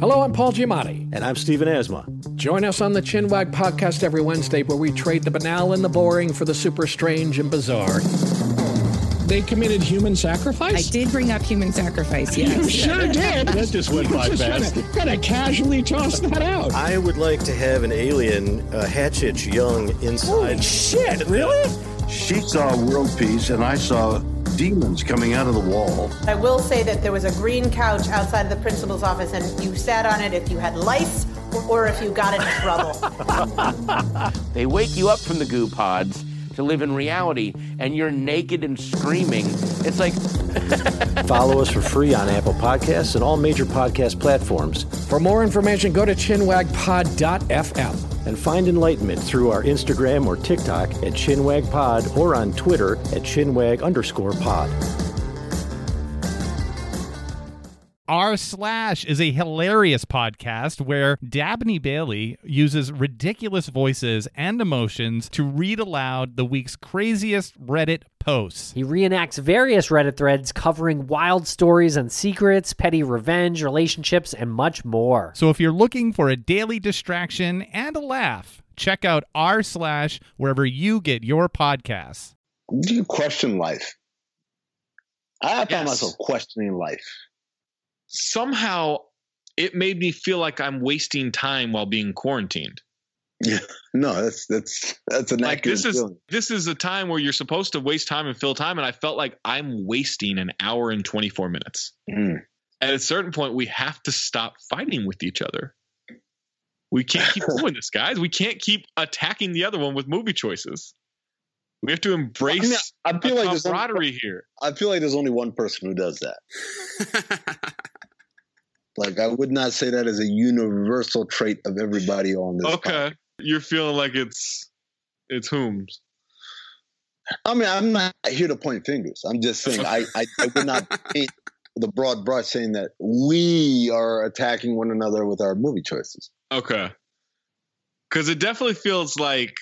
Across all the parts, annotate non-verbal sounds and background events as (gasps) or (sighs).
Hello, I'm Paul Giamatti. And I'm Stephen Asma. Join us on the Chinwag podcast every Wednesday where we trade the banal and the boring for the super strange and bizarre. They committed human sacrifice? I did bring up human sacrifice, yes. You sure did. That just went by (laughs) fast. Kind of casually toss that out. I would like to have an alien uh, Hatchet young inside. Holy shit, really? She saw world peace, and I saw demons coming out of the wall. I will say that there was a green couch outside of the principal's office, and you sat on it if you had lice or, or if you got into trouble. (laughs) They wake you up from the goo pods to live in reality, and you're naked and screaming. It's like, (laughs) Follow us for free on Apple Podcasts and all major podcast platforms. For more information, go to chinwagpod.fm. And find enlightenment through our Instagram or TikTok at chinwagpod or on Twitter at Chinwag underscore pod. R Slash is a hilarious podcast where Dabney Bailey uses ridiculous voices and emotions to read aloud the week's craziest Reddit posts. He reenacts various Reddit threads covering wild stories and secrets, petty revenge, relationships, and much more. So if you're looking for a daily distraction and a laugh, check out R Slash wherever you get your podcasts. Do you question life? I found Yes. myself questioning life. Somehow it made me feel like I'm wasting time while being quarantined. Yeah, no, that's that's that's an Like accurate this is feeling. this is a time where you're supposed to waste time and fill time, and I felt like I'm wasting an hour and 24 minutes. Mm. At a certain point, we have to stop fighting with each other. We can't keep (laughs) doing this, guys. We can't keep attacking the other one with movie choices. We have to embrace I, mean, I feel like there's only, camaraderie here. I feel like there's only one person who does that. (laughs) like I would not say that as a universal trait of everybody on this. Okay, you're feeling like it's it's whom's. I mean, I'm not here to point fingers. I'm just saying I, I, I would not (laughs) paint the broad brush saying that we are attacking one another with our movie choices. Okay. Because it definitely feels like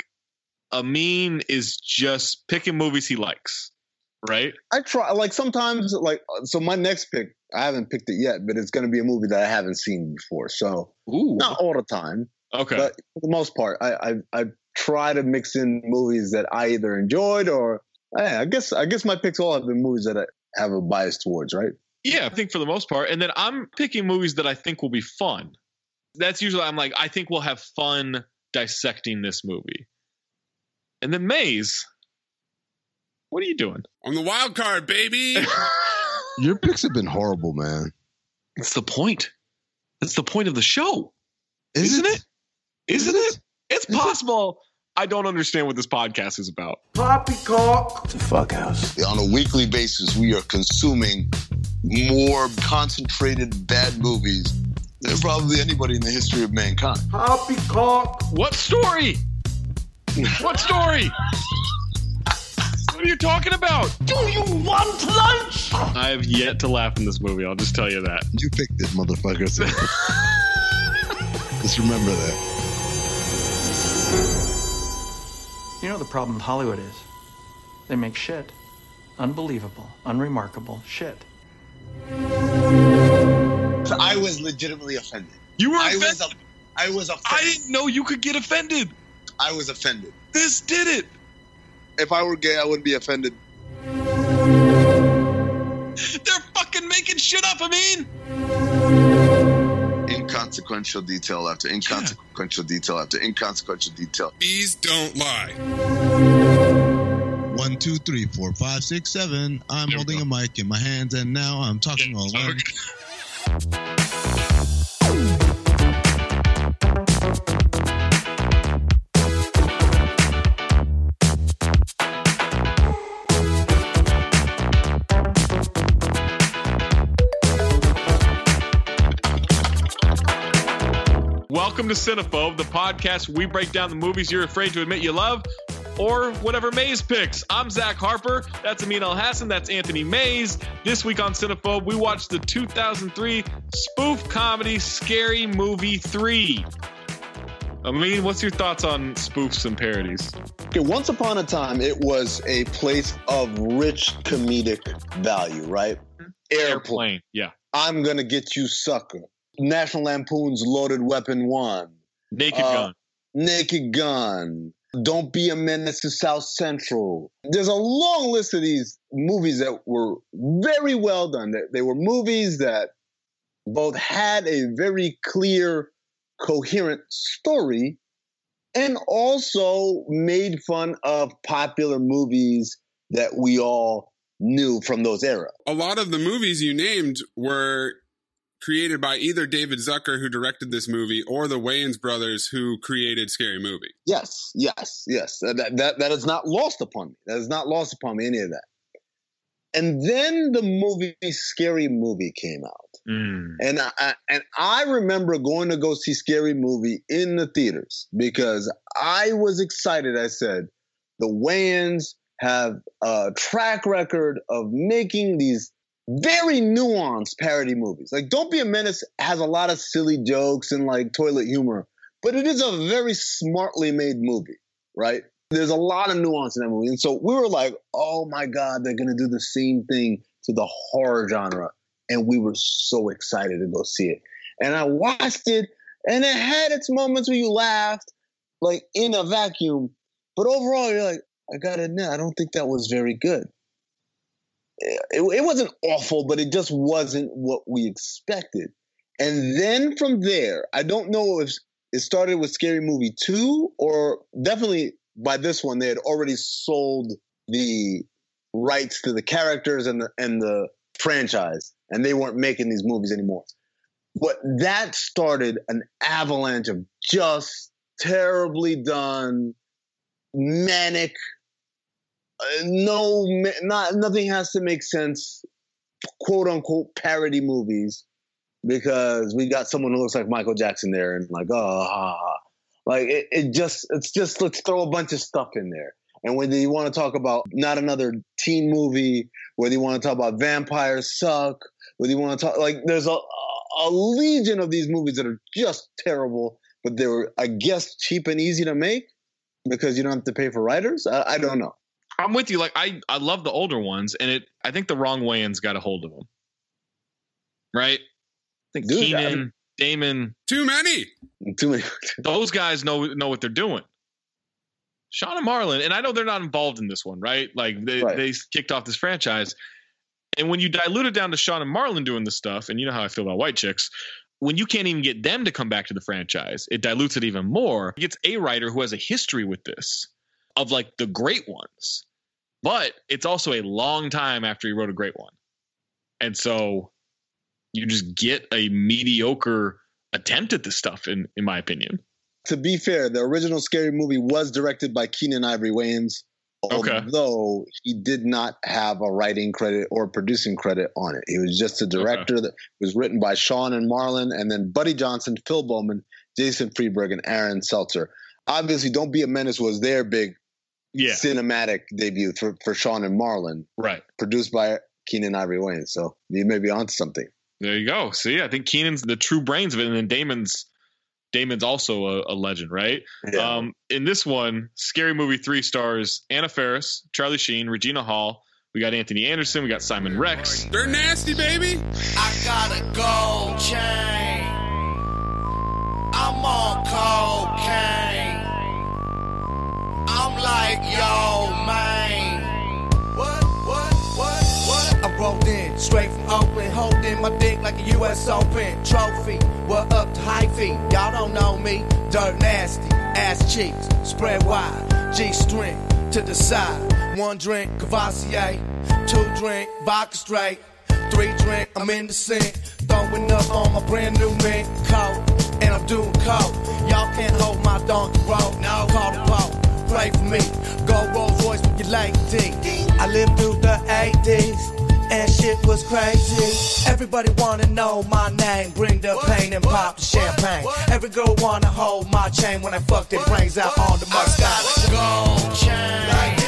Amin is just picking movies he likes, right? I try like sometimes like so my next pick I haven't picked it yet, but it's going to be a movie that I haven't seen before. So Ooh. not all the time, Okay. but for the most part, I I, I try to mix in movies that I either enjoyed or eh, I guess I guess my picks all have been movies that I have a bias towards, right? yeah, I think for the most part. And then I'm picking movies that I think will be fun. That's usually I'm like, I think we'll have fun dissecting this movie. And then Maze, what are you doing? On the wild card, baby. (laughs) Your picks have been horrible, man. It's the point. That's the point of the show. Is Isn't it? it? Isn't it? It's possible. I don't understand what this podcast is about. Poppycock. It's a fuck house. On a weekly basis, we are consuming more concentrated bad movies than probably anybody in the history of mankind. Poppycock. What story? What story? What are you talking about? Do you want lunch? I have yet to laugh in this movie. I'll just tell you that. You picked it, motherfucker. So (laughs) just remember that. You know what the problem with Hollywood is? They make shit. Unbelievable, unremarkable shit. I was legitimately offended. You were I offended. was, a, I was offended. I didn't know you could get offended. I was offended. This did it. If I were gay, I wouldn't be offended. They're fucking making shit up. I mean, Inconsequential detail after inconsequential detail after inconsequential detail. Bees don't lie. One, two, three, four, five, six, seven. I'm There holding a mic in my hands, and now I'm talking all alone. Welcome to Cinephobe, the podcast where we break down the movies you're afraid to admit you love, or whatever Maze picks. I'm Zach Harper. That's Amin Elhassan. That's Anthony Mays. This week on Cinephobe, we watched the 2003 spoof comedy Scary Movie 3. Amin, what's your thoughts on spoofs and parodies? Okay, once upon a time, it was a place of rich comedic value, right? Airplane, yeah. I'm gonna get you, sucker. National Lampoon's Loaded Weapon One. Naked Uh, Gun. Naked Gun. Don't be a menace to South Central. There's a long list of these movies that were very well done. They, they were movies that both had a very clear, coherent story and also made fun of popular movies that we all knew from those eras. a lot of the movies you named were created by either David Zucker, who directed this movie, or the Wayans brothers, who created Scary Movie. Yes, yes, yes. That, that, that is not lost upon me. That is not lost upon me, any of that. And then the movie Scary Movie came out. Mm. And I, I- and I remember going to go see Scary Movie in the theaters because I was excited. I said, the Wayans have a track record of making these very nuanced parody movies. Like Don't Be a Menace has a lot of silly jokes and like toilet humor, but it is a very smartly made movie, right? There's a lot of nuance in that movie. And so we were like, oh my God, they're going to do the same thing to the horror genre. And we were so excited to go see it. And I watched it, and it had its moments where you laughed, like in a vacuum. But overall, you're like, I gotta admit, I don't think that was very good. It, it wasn't awful, but it just wasn't what we expected. And then from there, I don't know if it started with Scary Movie 2 or definitely by this one, they had already sold the rights to the characters and the and the franchise, and they weren't making these movies anymore. But that started an avalanche of just terribly done, manic. No, not nothing has to make sense. "Quote unquote" parody movies because we got someone who looks like Michael Jackson there, and like, oh, like it, it just it's just let's throw a bunch of stuff in there. And whether you want to talk about not another teen movie, whether you want to talk about vampires suck, whether you want to talk like there's a a legion of these movies that are just terrible, but they were I guess cheap and easy to make because you don't have to pay for writers. I, I don't know. I'm with you. Like I, I love the older ones, and it. I think the wrong Wayans got a hold of them. Right. I think Dude, I Keenen, mean- Damon, Too many. Too many. (laughs) those guys know know what they're doing. Sean and Marlon, and I know they're not involved in this one, right? Like they Right. they kicked off this franchise, and when you dilute it down to Sean and Marlon doing this stuff, and you know how I feel about white chicks. When you can't even get them to come back to the franchise, it dilutes it even more. It gets a writer who has a history with this, of like the great ones, but it's also a long time after he wrote a great one, and so you just get a mediocre attempt at this stuff, in in my opinion. To be fair, the original Scary Movie was directed by Keenen Ivory Wayans, Okay. although he did not have a writing credit or producing credit on it. He was just a director that was written by Sean and Marlon, and then Buddy Johnson, Phil Beauman, Jason Friedberg, and Aaron Seltzer. Obviously, Don't Be a Menace was their big Yeah. cinematic debut for, for Sean and Marlon, Right. produced by Keenen Ivory Wayans. So you may be onto something. There you go. See, I think Keenen's the true brains of it, and then Damon's Damon's also a, a legend, right? Yeah. Um, in this one, Scary Movie three stars Anna Faris, Charlie Sheen, Regina Hall. We got Anthony Anderson. We got Simon Rex. They're nasty, baby. I got a gold chain. I'm on cocaine. Like, yo, man. What, what, what, what? I rolled in straight from Oakland, holding my dick like a U.S. Open trophy. What up to high feet? Y'all don't know me. Dirt nasty, ass cheeks, spread wide, G string to the side. One drink, Cavassier. Two drink, vodka straight. Three drink, I'm in the sink. Throwing up on my brand new mink coat. And I'm doing coke. Y'all can't hold my donkey road. No, call the Pope. Pray for me. Go Rolls Royce with your lady. I lived through the 80s and shit was crazy. Everybody wanna know my name, bring the pain and pop the champagne. Every girl wanna hold my chain when I fuck their brains out on the Moscato. Gold chain. Like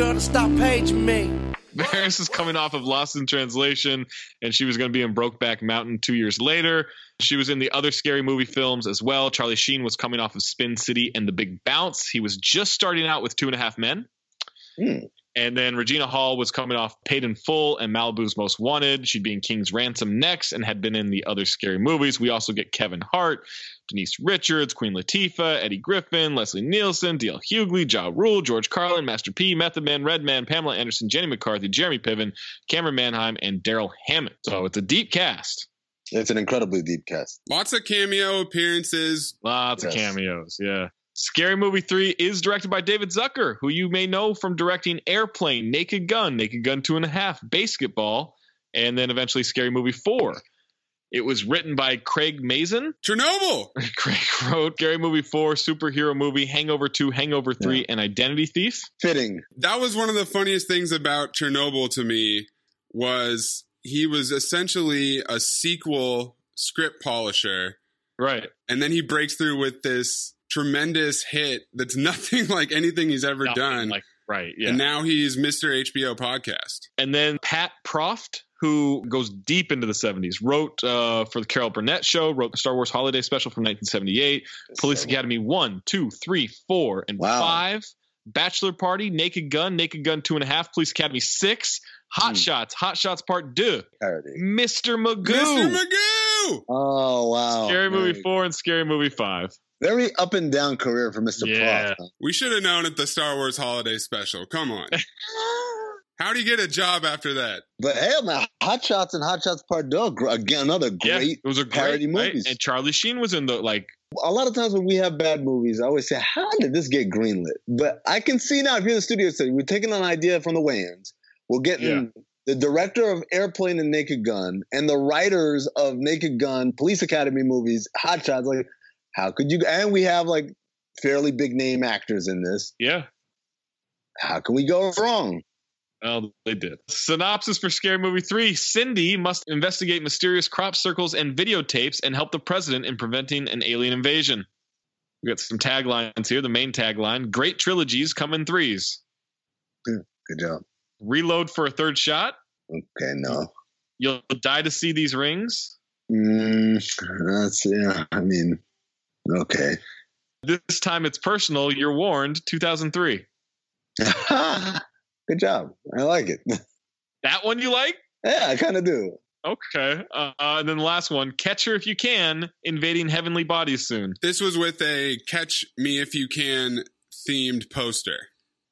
girl to stop paging me. Faris is coming off of Lost in Translation, and she was going to be in Brokeback Mountain two years later. She was in the other scary movie films as well. Charlie Sheen was coming off of Spin City and The Big Bounce. He was just starting out with Two and a Half Men. Hmm. And then Regina Hall was coming off Paid in Full and Malibu's Most Wanted. She'd be in King's Ransom next and had been in the other scary movies. We also get Kevin Hart, Denise Richards, Queen Latifah, Eddie Griffin, Leslie Nielsen, D.L. Hughley, Ja Rule, George Carlin, Master P, Method Man, Redman, Pamela Anderson, Jenny McCarthy, Jeremy Piven, Camryn Manheim, and Darrell Hammond. So it's a deep cast. It's an incredibly deep cast. Lots of cameo appearances. Lots of cameos, yeah. Scary Movie 3 is directed by David Zucker, who you may know from directing Airplane, Naked Gun, Naked Gun 2.5, BASEketball, and then eventually Scary Movie 4. It was written by Craig Mazin. (laughs) Chernobyl! Craig wrote Scary Movie 4, Superhero Movie, Hangover 2, Hangover 3, and Identity Thief. Fitting. That was one of the funniest things about Chernobyl to me was he was essentially a sequel script polisher. Right. And then he breaks through with this tremendous hit that's (laughs) nothing like anything he's ever Nothing done. like- right, yeah. And now he's Mr. HBO podcast. And then Pat Proft, who goes deep into the 70s, wrote uh, for the Carol Burnett Show, wrote the Star Wars Holiday Special from 1978, Police Academy 1, 2, 3, 4, and 5, Bachelor Party, Naked Gun, Naked Gun 2.5, Police Academy 6, Hot Shots, Hot Shots Part 2, Mr. Magoo, Mr. Magoo! Oh wow. Scary Movie 4, and Scary Movie 5. Very up and down career for Mr. Yeah. Proft. huh? We should have known at the Star Wars Holiday Special. Come on. How do you get a job after that? But hell, man, Hot Shots and Hot Shots Part Two, gr- again, another Yeah, great it was a great parody right? And Charlie Sheen was in the, like, a lot of times when we have bad movies, I always say, "How did this get greenlit?" But I can see now if you're in the studio, so we're taking an idea from the Wayans, we're getting the director of Airplane and Naked Gun and the writers of Naked Gun, Police Academy movies, Hot Shots. Like, how could you? And we have like fairly big name actors in this. yeah. How can we go wrong? Well, they did. Synopsis for Scary Movie 3 Cindy must investigate mysterious crop circles and videotapes and help the president in preventing an alien invasion. We got some taglines here. The main tagline Great trilogies come in threes. Good job. Reload for a third shot. Okay, no. You'll die to see these rings. Mm, that's yeah. I mean, okay. This time it's personal. You're warned. 2003. (laughs) Good job. I like it. (laughs) That one you like? Yeah, I kind of do. Okay. Uh, and then the last one Catch her if you can, invading heavenly bodies soon. This was with a Catch Me If You Can themed poster.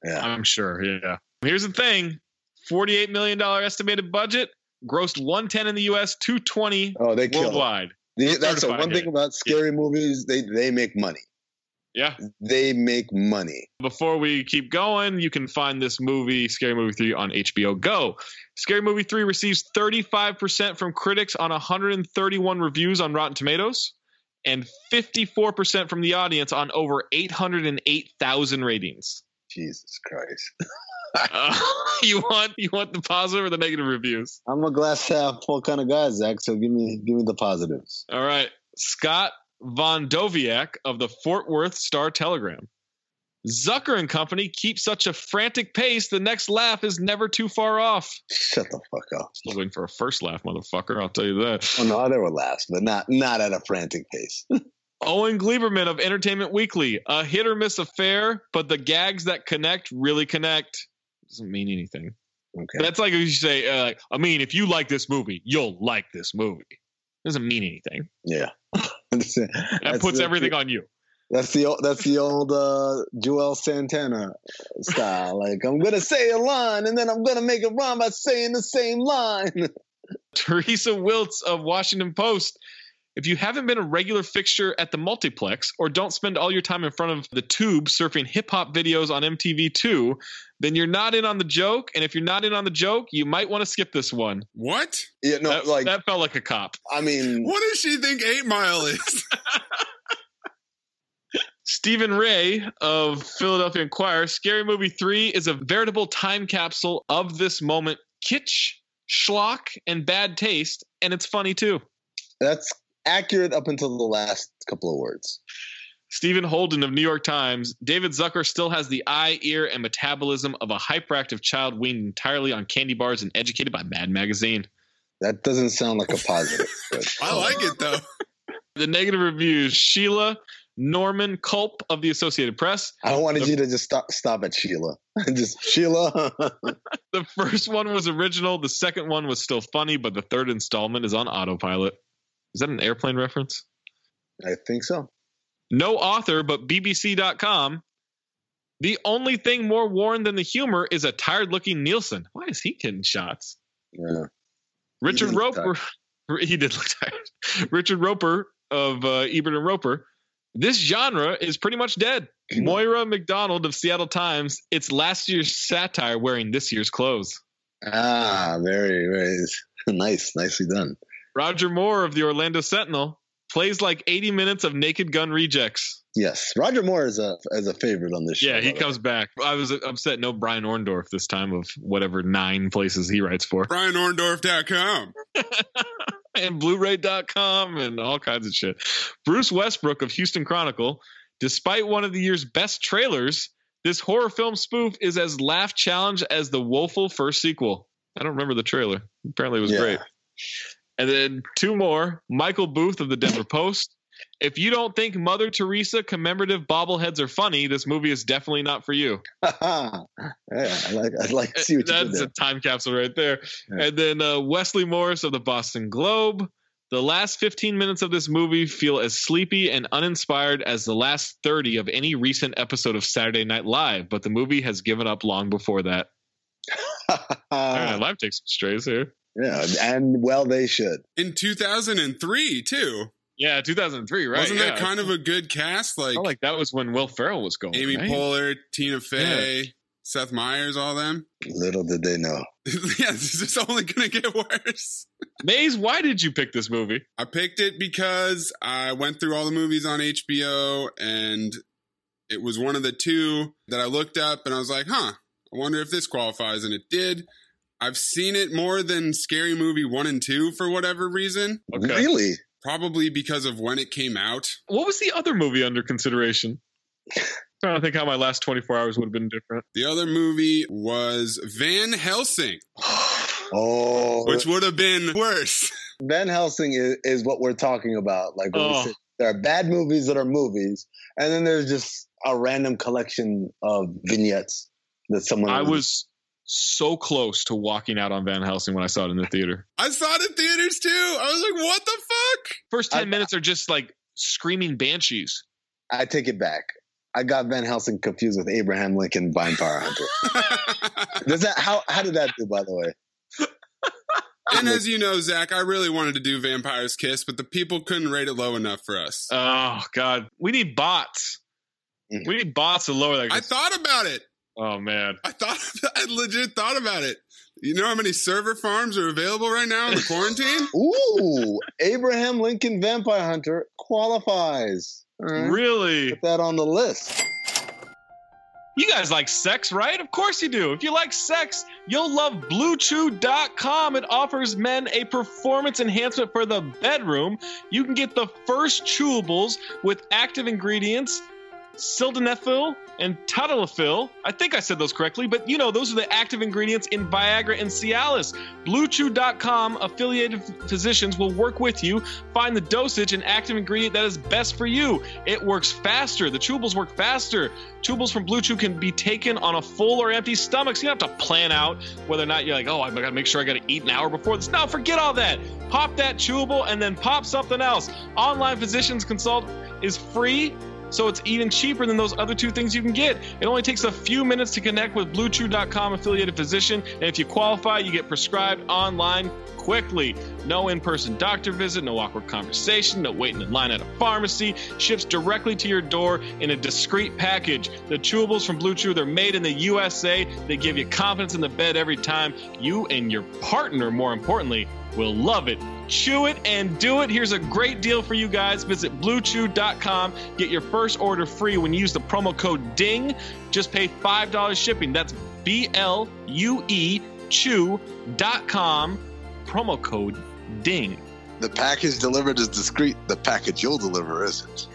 Yeah. I'm sure. Yeah. Here's the thing: forty-eight million dollar estimated budget, grossed one ten in the US, 220 oh, they kill it. worldwide. The- that's the one thing about scary movies. They they make money. Yeah. They make money. Before we keep going, you can find this movie, Scary Movie 3, on HBO Go. Scary Movie 3 receives 35% from critics on 131 reviews on Rotten Tomatoes and 54% from the audience on over 808,000 ratings. Jesus Christ. (laughs) Uh, (laughs) you want you want the positive or the negative reviews? I'm a glass half full kind of guy, Zach. So give me give me the positives. All right. Scott Von Doviak of the Fort Worth Star Telegram. Zucker and company keep such a frantic pace, the next laugh is never too far off. Shut the fuck up. Still waiting for a first laugh, motherfucker. I'll tell you that. Oh no, there were laughs, but not not at a frantic pace. (laughs) Owen Gleiberman of Entertainment Weekly. A hit or miss affair, but the gags that connect really connect. Doesn't mean anything. Okay. That's like if you say, uh, I mean, if you like this movie, you'll like this movie. Doesn't mean anything. Yeah. (laughs) (laughs) That puts the- everything on you. That's the old, that's the old uh, Joel Santana style. (laughs) Like I'm gonna say a line and then I'm gonna make it rhyme by saying the same line. Teresa Wiltz of Washington Post. If you haven't been a regular fixture at the multiplex or don't spend all your time in front of the tube surfing hip hop videos on MTV2, then you're not in on the joke. And if you're not in on the joke, you might want to skip this one. What? Yeah, no, that, like that felt like a cop. I mean, What does she think Eight Mile is? (laughs) Steven Rea of Philadelphia Inquirer, Scary Movie 3 is a veritable time capsule of this moment. Kitsch, schlock, and bad taste, and it's funny too. that's accurate up until the last couple of words. Stephen Holden of New York Times, David Zucker still has the eye, ear, and metabolism of a hyperactive child weaned entirely on candy bars and educated by Mad Magazine. That doesn't sound like a positive. (laughs) I like it though. The negative reviews Sheila Norman Culp of the Associated Press. I wanted you to just stop stop at Sheila. (laughs) just Sheila. (laughs) The first one was original, the second one was still funny, but the third installment is on autopilot. Is that an airplane reference? I think so. No author, but BBC.com. The only thing more worn than the humor is a tired looking Nielsen. Why is he getting shots? Yeah. Richard Roeper. (laughs) He did look tired. Richard Roeper of uh, Ebert and Roeper. This genre is pretty much dead. Moira Macdonald of Seattle Times. It's last year's satire wearing this year's clothes. Ah, very, very (laughs) nice. Nicely done. Roger Moore of the Orlando Sentinel plays like 80 minutes of Naked Gun rejects. Yes, Roger Moore is a is a favorite on this show. Yeah, he by the comes back. I was upset no Brian Orndorff this time of whatever nine places he writes for. BrianOrndorff.com. (laughs) and Blu-ray.com and all kinds of shit. Bruce Westbrook of Houston Chronicle, despite one of the year's best trailers, this horror film spoof is as laugh challenge as the woeful first sequel. I don't remember the trailer. Apparently it was Yeah. great. And then two more. Michael Booth of the Denver Post. If you don't think Mother Teresa commemorative bobbleheads are funny, this movie is definitely not for you. (laughs) yeah, I like I'd like to see what That's a time capsule right there. Yeah. And then uh, Wesley Morris of the Boston Globe. The last 15 minutes of this movie feel as sleepy and uninspired as the last 30 of any recent episode of Saturday Night Live, but the movie has given up long before that. (laughs) Saturday Night Live takes some strays here. Yeah, and well, they should. In 2003, too. Yeah, 2003, right? Wasn't yeah. that kind of a good cast? Like, like that was when Will Ferrell was going. Amy right? Poehler, Tina Fey, Seth Meyers, all them. Little did they know. (laughs) yeah, this is only going to get worse. Maze, why did you pick this movie? I picked it because I went through all the movies on HBO and it was one of the two that I looked up and I was like, huh, I wonder if this qualifies. And it did. I've seen it more than Scary Movie 1 and 2 for whatever reason. Okay. Really? Probably because of when it came out. What was the other movie under consideration? trying to think how my last 24 hours would have been different. The other movie was Van Helsing, (gasps) Oh, which would have been worse. (laughs) Van Helsing is, is what we're talking about. Like when we Oh. say there are bad movies that are movies, and then there's just a random collection of vignettes that someone. I was so close to walking out on Van Helsing when I saw it in the theater. I saw it in theaters too. I was like, what the fuck? First 10 I- minutes are just like screaming banshees. I take it back. I got Van Helsing confused with Abraham Lincoln Vampire Hunter. (laughs) Does that how how did that do? By the way, and as you know, Zach, I really wanted to do Vampire's Kiss, but the people couldn't rate it low enough for us. Oh, God. We need bots. Mhm. We need bots to lower that. I thought about it. Oh, man. I thought (laughs) I legit thought about it. You know how many server farms are available right now in the quarantine? (laughs) ooh, Abraham Lincoln Vampire Hunter qualifies. All right. Really? Put that on the list. You guys like sex, right? Of course you do. If you like sex, you'll love BlueChew.com. It offers men a performance enhancement for the bedroom. You can get the first chewables with active ingredients, sildenafil and tadalafil. I think I said those correctly, but you know, those are the active ingredients in Viagra and Cialis. BlueChew.com affiliated physicians will work with you, find the dosage and active ingredient that is best for you. It works faster. The chewables work faster. Chewables from Blue Chew can be taken on a full or empty stomach, so you don't have to plan out whether or not you're like, oh, I gotta make sure I gotta eat an hour before this. No, forget all that. Pop that chewable and then pop something else. Online physicians consult is free so it's even cheaper than those other two things you can get. It only takes a few minutes to connect with BlueChew.com affiliated physician, and if you qualify, you get prescribed online quickly. No in person doctor visit, no awkward conversation, no waiting in line at a pharmacy. Ships directly to your door in a discreet package. The chewables from Blue Chew, they're made in the USA. They give you confidence in the bed every time. You and your partner, more importantly, will love it. Chew it and do it. Here's a great deal for you guys. Visit bluechew.com. Get your first order free when you use the promo code DING. Just pay $5 shipping. That's B L U E chew.com. Promo code DING. The package delivered is discreet. The package you'll deliver isn't.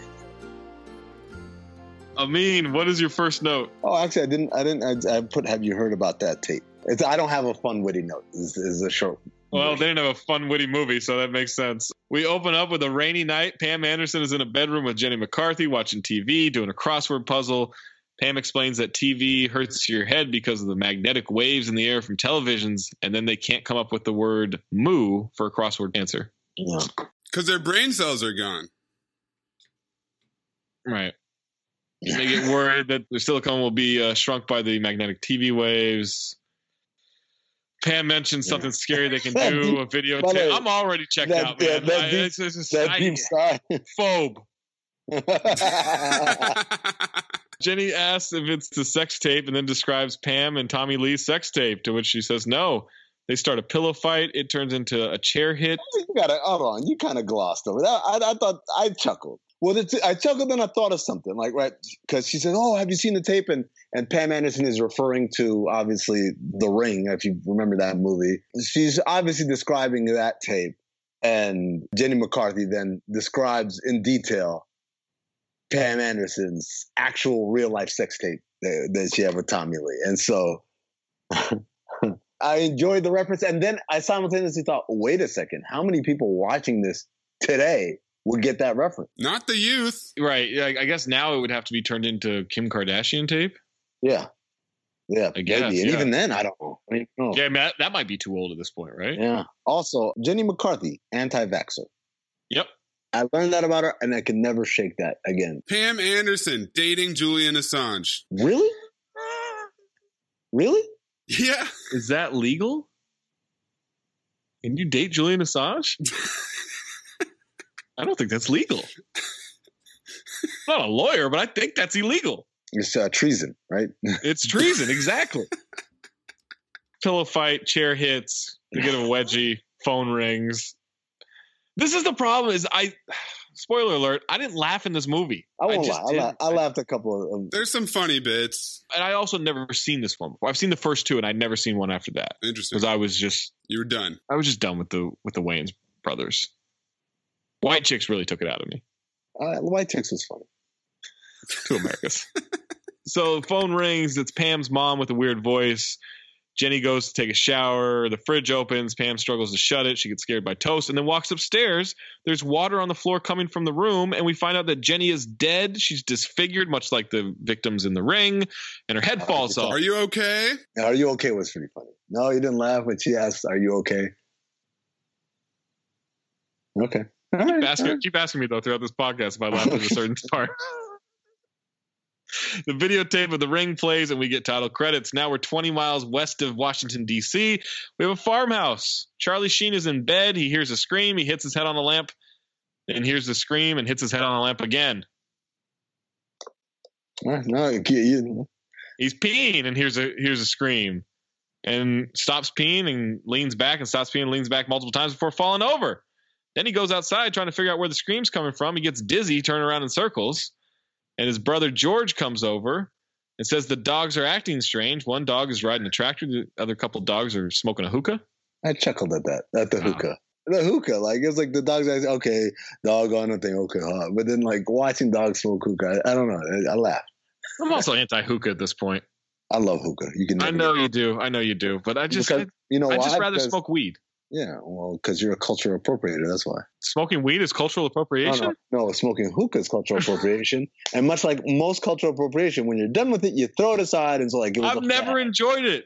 Amin, what is your first note? Oh, actually, I didn't. I didn't. I, I put. Have you heard about that tape? It's. I don't have a fun, witty note. Is is a short. Well, they didn't have a fun, witty movie, so that makes sense. We open up with a rainy night. Pam Anderson is in a bedroom with Jenny McCarthy watching TV, doing a crossword puzzle. Pam explains that TV hurts your head because of the magnetic waves in the air from televisions, and then they can't come up with the word moo for a crossword answer. Because their brain cells are gone. Right. They get worried that the silicone will be uh, shrunk by the magnetic TV waves. Pam mentioned something scary they can (laughs) do, a video I'm already checked that- out, man. that I- deep- it's- it's that I- deep sigh. Phobe. (laughs) Jenny asks if it's the sex tape and then describes Pam and Tommy Lee's sex tape, to which she says no. They start a pillow fight. It turns into a chair hit. You gotta hold on. You kind of glossed over that. I, I thought I chuckled. Well, I chuckled and I thought of something like right because she said, "Oh, have you seen the tape?" And and Pam Anderson is referring to obviously The Ring, if you remember that movie. She's obviously describing that tape, and Jenny McCarthy then describes in detail Pam Anderson's actual real life sex tape that, that she had with Tommy Lee, and so. (laughs) I enjoyed the reference, and then I simultaneously thought, "Wait a second! How many people watching this today would get that reference?" Not the youth. Right. Yeah, I guess now it would have to be turned into Kim Kardashian tape. Yeah, yeah, I guess, maybe. And yeah. even then, I don't know. I mean, no. Yeah, I mean, that, that might be too old at this point, right? Yeah. Also, Jenny McCarthy, anti-vaxxer. Yep. I learned that about her, and I can never shake that again. Pam Anderson dating Julian Assange. Really? Really? Yeah. Is that legal? Can you date Julian Assange? (laughs) I don't think that's legal. I'm not a lawyer, but I think that's illegal. It's uh, treason, right? (laughs) It's treason, exactly. (laughs) Pillow fight, chair hits, you get a wedgie, phone rings. This is the problem. Is I (sighs) spoiler alert? I didn't laugh in this movie. I won't just lie. I, didn't. la- I laughed a couple of. them. There's some funny bits. and I also never seen this one before. I've seen the first two, and I'd never seen one after that Interesting. because I was just You were done. I was just done with the with the Wayans brothers. White chicks really took it out of me. Uh, White Chicks was funny. (laughs) to Americas. so the phone rings. It's Pam's mom with a weird voice. Jenny goes to take a shower. The fridge opens. Pam struggles to shut it. She gets scared by toast and then walks upstairs. There's water on the floor coming from the room, and we find out that Jenny is dead. She's disfigured, much like the victims in the ring, and her head falls off. Are you okay? Are you okay? Was pretty funny. No, you didn't laugh when she asked, "Are you okay?" Okay. All right, Keep asking, all right. keep asking me though throughout this podcast if I laughed at a certain (laughs) part. (laughs) The videotape of the ring plays, and we get title credits. Now we're 20 miles west of Washington, D.C. We have a farmhouse. Charlie Sheen is in bed. He hears a scream. He hits his head on the lamp, and hears the scream and hits his head on the lamp again. No, you, you, He's peeing and hears a hears a scream, and stops peeing and leans back and stops peeing and leans back multiple times before falling over. Then he goes outside trying to figure out where the scream's coming from. He gets dizzy, turning around in circles, and his brother George comes over and says the dogs are acting strange. One dog is riding a tractor. The other couple dogs are smoking a hookah. I chuckled at that. At the hookah. The hookah, like it's like the dogs. I okay, dog on a thing, okay, huh? But then like watching dogs smoke hookah, I, I don't know. I, I laugh. I'm also anti hookah at this point. I love hookah. You can. I know you do. I know you do. But I just, Because- you know I why? just rather Because- smoke weed. Yeah, well, because you're a cultural appropriator. That's why. Smoking weed is cultural appropriation. no, no, smoking hookah is cultural appropriation, (laughs) and much like most cultural appropriation, when you're done with it, you throw it aside and so like it was I've never fad. enjoyed it.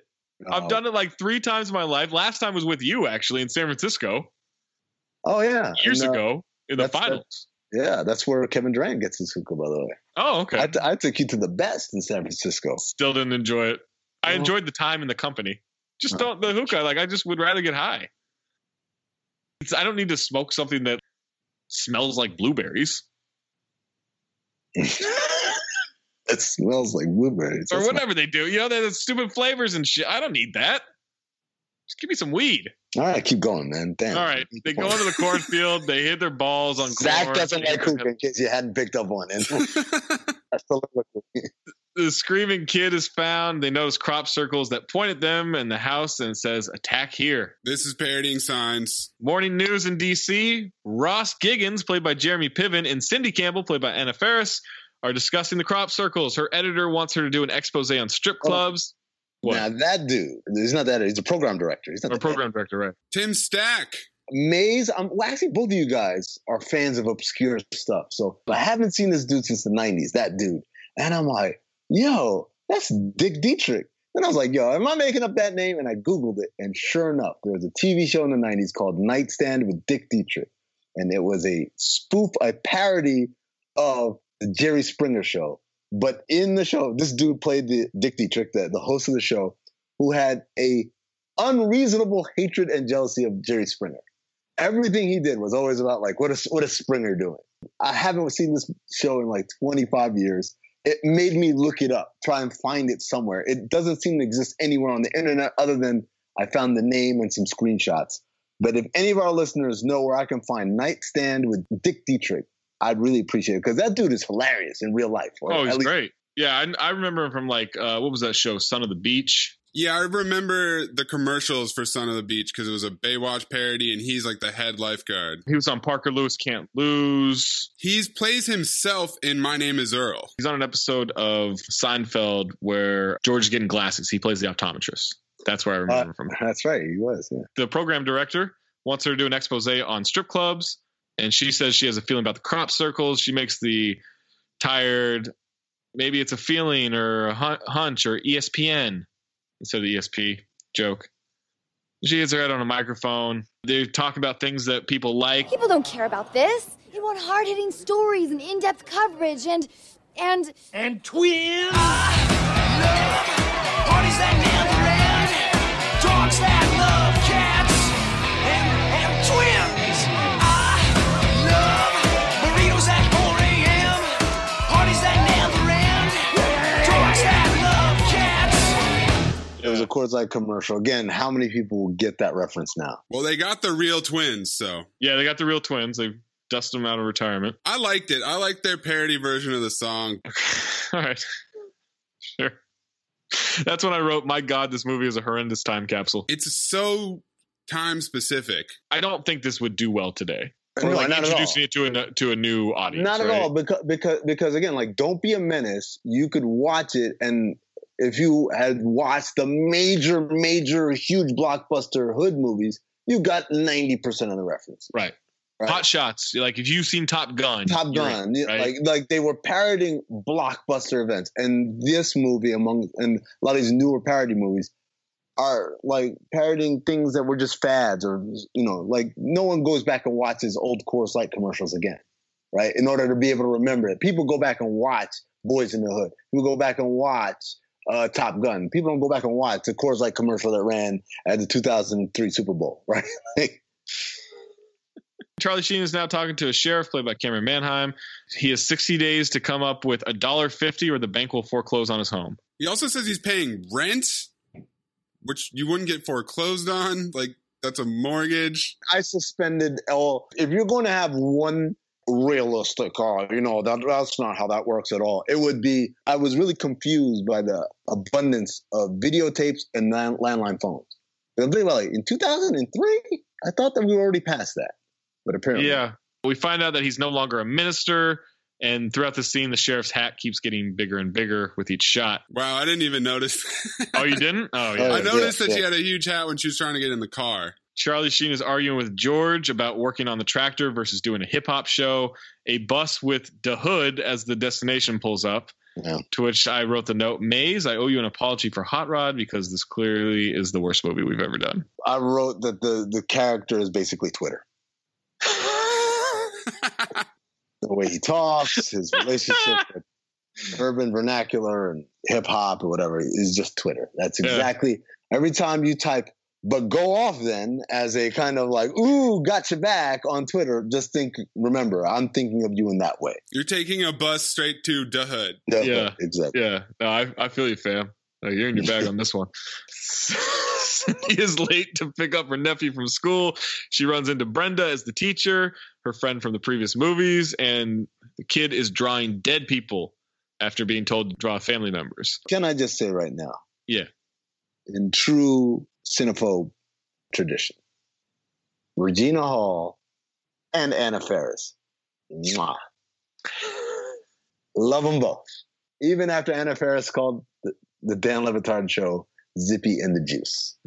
I've Oh. done it like three times in my life. Last time was with you actually in San Francisco Oh yeah, years And, uh, ago in the finals. Yeah, that's where Kevin Durant gets his hookah, by the way. Oh, okay. I, t- I took you to the best in San Francisco. Still didn't enjoy it. I enjoyed the time and the company. Just don't the hookah. Like I just would rather get high. It's, I don't need to smoke something that smells like blueberries (laughs) It smells like blueberries. or That's whatever they do. You know, they're the stupid flavors and shit. I don't need that. Just give me some weed. All right, keep going, man. Damn. All right, they go into the cornfield. They hit their balls on Zach corn. doesn't like hookah, in case you hadn't picked up on it. (laughs) That's the screaming kid is found. They notice crop circles that point at them and the house and says "Attack here." This is parodying signs. Morning news in DC. Ross Giggins, played by Jeremy Piven, and Cindy Campbell, played by Anna Faris, are discussing the crop circles. Her editor wants her to do an expose on strip oh. clubs. What? Now that dude, he's not that. He's a program director. He's not a the program director, right? Tim Stack. Maze, I'm well, actually both of you guys are fans of obscure stuff. So I haven't seen this dude since the 90s, that dude. And I'm like, yo, that's Dick Dietrich. And I was like, yo, am I making up that name? And I Googled it. And sure enough, there was a TV show in the 90s called Nightstand with Dick Dietrich. And it was a spoof, a parody of the Jerry Springer show. But in the show, this dude played the Dick Dietrich, the, the host of the show, who had a unreasonable hatred and jealousy of Jerry Springer. Everything he did was always about like, what is what is Springer doing? I haven't seen this show in like 25 years. It made me look it up, try and find it somewhere. It doesn't seem to exist anywhere on the internet other than I found the name and some screenshots. But if any of our listeners know where I can find Nightstand with Dick Dietrich, I'd really appreciate it because that dude is hilarious in real life. Oh, he's least- great. Yeah, I, I remember him from like uh, what was that show, Son of the Beach? Yeah, I remember the commercials for Son of the Beach because it was a Baywatch parody, and he's like the head lifeguard. He was on Parker Lewis Can't Lose. He plays himself in My Name Is Earl. He's on an episode of Seinfeld where George is getting glasses. He plays the optometrist. That's where I remember Uh, from. That's right, he was. Yeah. The program director wants her to do an expose on strip clubs, and she says she has a feeling about the crop circles. She makes the tired, maybe it's a feeling or a hunch or ESPN instead of the ESP joke. She hits her head on a microphone. They talk about things that people like. People don't care about this. They want hard-hitting stories and in-depth coverage and and And twins. Ah! Parties was a Coors Light commercial. Again, how many people will get that reference now? Well, they got the real twins, so Yeah, they got the real twins. They've dusted them out of retirement. I liked it. I liked their parody version of the song. (laughs) All right. Sure. That's when I wrote, My God, this movie is a horrendous time capsule. It's so time specific. I don't think this would do well today. Or No, like not at introducing it to a to a new audience. Not at right? all, because because because again, like Don't Be a Menace, you could watch it, and if you had watched the major, major, huge blockbuster hood movies, you got ninety percent of the reference. Right. Right. Hot shots. Like if you've seen Top Gun. Top Gun, in, right? like like they were parodying blockbuster events, and this movie, among and a lot of these newer parody movies, are like parodying things that were just fads, or you know, like no one goes back and watches old Coors Light commercials again, right? In order to be able to remember it, people go back and watch Boys in the Hood. People go back and watch uh, Top Gun. People don't go back and watch the Coors Light commercial that ran at the 2003 Super Bowl, (laughs) right? Charlie Sheen is now talking to a sheriff played by Camryn Manheim. He has 60 days to come up with a dollar fifty, or the bank will foreclose on his home. He also says he's paying rent, which you wouldn't get foreclosed on. Like that's a mortgage. I suspended all. If you're going to have one realistic, uh, you know, that that's not how that works at all. It would be. I was really confused by the abundance of videotapes and land, landline phones. And I'm thinking about like in 2003. I thought that we were already past that, but apparently, Yeah. We find out that he's no longer a minister, and throughout the scene, the sheriff's hat keeps getting bigger and bigger with each shot. Wow, I didn't even notice. Oh, you didn't? Oh, (laughs) yeah. I noticed that she had a huge hat when she was trying to get in the car. Charlie Sheen is arguing with George about working on the tractor versus doing a hip hop show. A bus with the hood as the destination pulls up. Yeah. To which I wrote the note, Maze, I owe you an apology for Hot Rod because this clearly is the worst movie we've ever done. I wrote that the the character is basically Twitter. (laughs) the way he talks, his relationship with urban vernacular and hip hop or whatever is just Twitter. That's Yeah. exactly every time you type but go off then as a kind of like, ooh, got your back on Twitter. Just think, remember, I'm thinking of you in that way. You're taking a bus straight to the hood. Yeah, exactly. Yeah, no, I, I feel you, fam. Uh, you're in your bag on this one. (laughs) Cindy is late to pick up her nephew from school. She runs into Brenda as the teacher, her friend from the previous movies, and the kid is drawing dead people after being told to draw family members. Can I just say right now, Yeah. in true cinephobe tradition, Regina Hall and Anna Faris, mwah. love them both. Even after Anna Faris called the, the Dan Le Batard show "Zippy and the Juice." (laughs)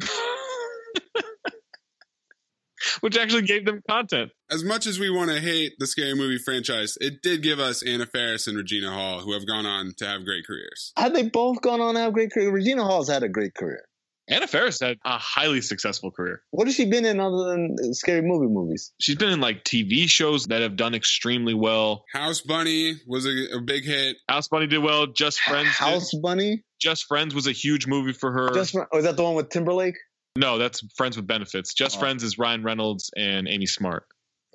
Which actually gave them content. As much as we want to hate the scary movie franchise, it did give us Anna Faris and Regina Hall, who have gone on to have great careers. Had they both gone on to have great careers? Regina Hall's had a great career. Anna Faris had a highly successful career. What has she been in other than scary movie movies? She's been in like TV shows that have done extremely well. House Bunny was a, a big hit. House Bunny did well. Just Friends. did- House Bunny? Just Friends was a huge movie for her. Just oh, is that the one with Timberlake? no, that's Friends with Benefits. Just Oh. Friends is Ryan Reynolds and Amy Smart.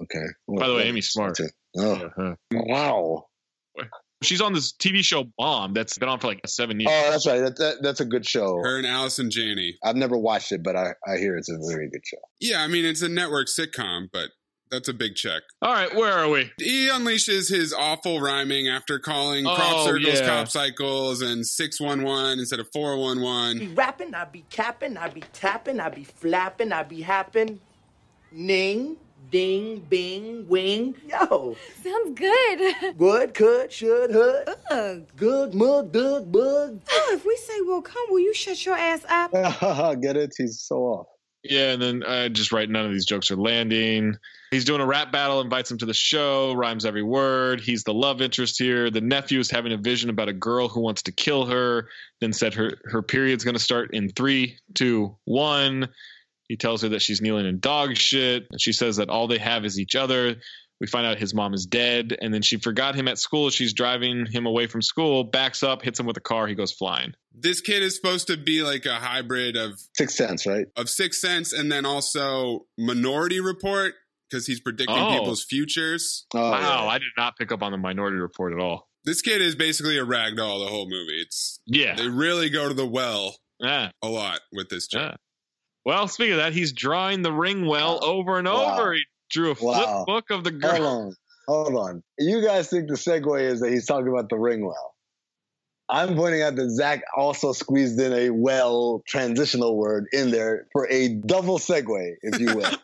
Okay. By the way, Amy Smart. Oh. Uh-huh. Wow. She's on this TV show Mom that's been on for like seven years. Oh, that's right. That, that, that's a good show. Her and Allison Janney. I've never watched it, but I, I hear it's a very good show. Yeah, I mean, it's a network sitcom, but that's a big check. All right, where are we? He unleashes his awful rhyming after calling oh, crop Oh, circles yeah. cop cycles and 611 instead of 411. be 411. rapping, I be capping, I be tapping, I be flapping, I be happen. Ning, ding, bing, wing. Yo. Sounds good. (laughs) Would, could, should, hood. Good, mug, dug, bug. Oh, if we say we'll come, will you shut your ass up? (laughs) Get it? He's so off. Yeah, and then I just write none of these jokes are landing. He's doing a rap battle, invites him to the show, rhymes every word. He's the love interest here. The nephew is having a vision about a girl who wants to kill her, then said her, her period's going to start in three, two, one. He tells her that she's kneeling in dog shit. And she says that all they have is each other. We find out his mom is dead. And then she forgot him at school. She's driving him away from school, backs up, hits him with a car. He goes flying. This kid is supposed to be like a hybrid of Sixth Sense, right? Of Sixth Sense and then also Minority Report because he's predicting Oh. people's futures. Oh, wow, I did not pick up on the minority report at all. This kid is basically a ragdoll the whole movie. It's Yeah. They really go to the well Yeah. a lot with this joke. Yeah. Well, speaking of that, he's drawing the ring well over and Wow. over. He drew a flip Wow. book of the Hold girl. on. Hold on. You guys think the segue is that he's talking about the ring well. I'm pointing out that Zach also squeezed in a well transitional word in there for a double segue, if you will. (laughs)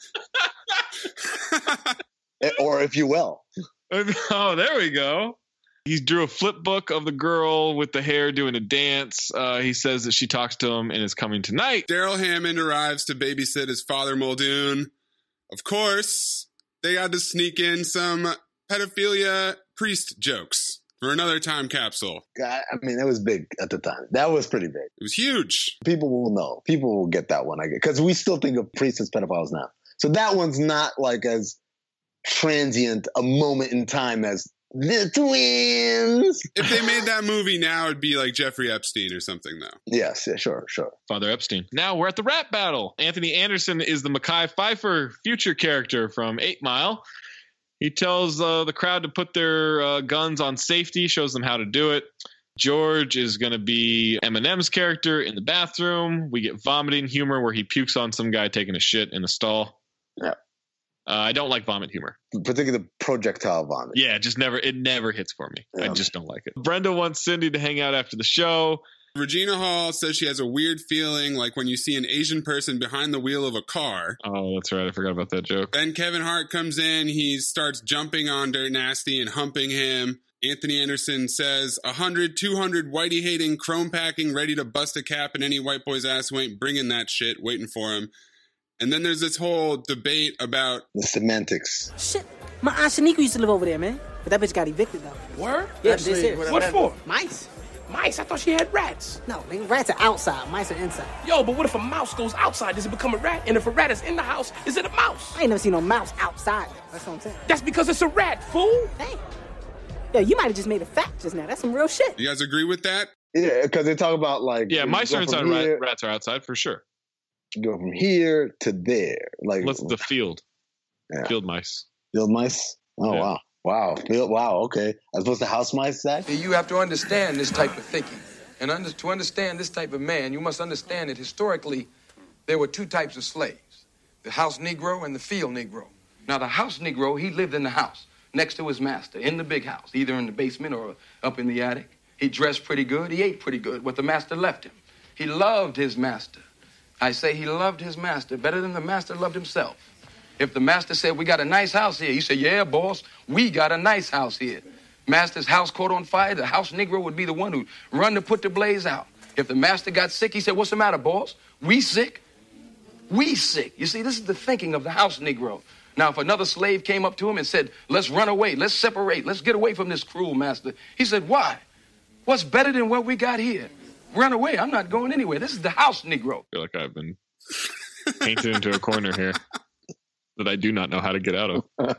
Eh, or if you will. (laughs) oh, there we go. He drew a flip book of the girl with the hair doing a dance. Uh, he says that she talks to him and is coming tonight. Darrell Hammond arrives to babysit his father Muldoon. Of course, they had to sneak in some pedophilia priest jokes for another time capsule. God, I mean, that was big at the time. That was pretty big. It was huge. People will know. People will get that one, I guess. Because we still think of priests as pedophiles now. So that one's not like as transient a moment in time as the twins. If they made that movie now, it'd be like Jeffrey Epstein or something, though. Yes, yeah, sure, sure. Father Epstein. Now we're at the rap battle. Anthony Anderson is the Mekhi Phifer future character from Eight Mile. He tells uh, the crowd to put their uh, guns on safety, shows them how to do it. George is going to be Eminem's character in the bathroom. We get vomiting humor where he pukes on some guy taking a shit in a stall. Yeah. Uh, I don't like vomit humor. Particularly the projectile vomit. Yeah, just never it never hits for me. I just don't like it. Brenda wants Cindy to hang out after the show. Regina Hall says she has a weird feeling like when you see an Asian person behind the wheel of a car. Oh, that's right. I forgot about that joke. Then Kevin Hart comes in. He starts jumping on Dirt Nasty and humping him. Anthony Anderson says, 100, 200 whitey hating, chrome packing, ready to bust a cap in any white boy's ass who ain't bringing that shit, waiting for him. And then there's this whole debate about The semantics. Shit. My aunt Shanika used to live over there, man. But that bitch got evicted, though. Word? Yeah, Actually, this is. What for? Mice. Mice? I thought she had rats. No, nigga, rats are outside. Mice are inside. Yo, but what if a mouse goes outside? Does it become a rat? And if a rat is in the house, is it a mouse? I ain't never seen no mouse outside. That's what I'm saying. That's because it's a rat, fool. Hey, Yeah, you might have just made a fact just now. That's some real shit. You guys agree with that? Yeah, because they talk about like Yeah, you mice are inside, rat, rats are outside for sure. You go from here to there, like Let's the field. Yeah. Field mice. field mice. Oh Yeah. wow, wow, field. Wow, okay. As opposed to house mice, Zach. You have to understand this type of thinking. And under, to understand this type of man, you must understand that historically there were two types of slaves the house Negro and the field Negro. Now, the house Negro, he lived in the house next to his master in the big house, either in the basement or up in the attic. He dressed pretty good, he ate pretty good, what the master left him. He loved his master. I say he loved his master better than the master loved himself. If the master said, We got a nice house here, you say, Yeah, boss, we got a nice house here. Master's house caught on fire, the house Negro would be the one who'd run to put the blaze out. If the master got sick, he said, What's the matter, boss? We sick? We sick. You see, this is the thinking of the house Negro. Now, if another slave came up to him and said, Let's run away, let's separate, let's get away from this cruel master, he said, Why? What's better than what we got here? Run away. I'm not going anywhere. This is the house Negro. I feel like I've been painted into a corner here that I do not know how to get out of. (laughs)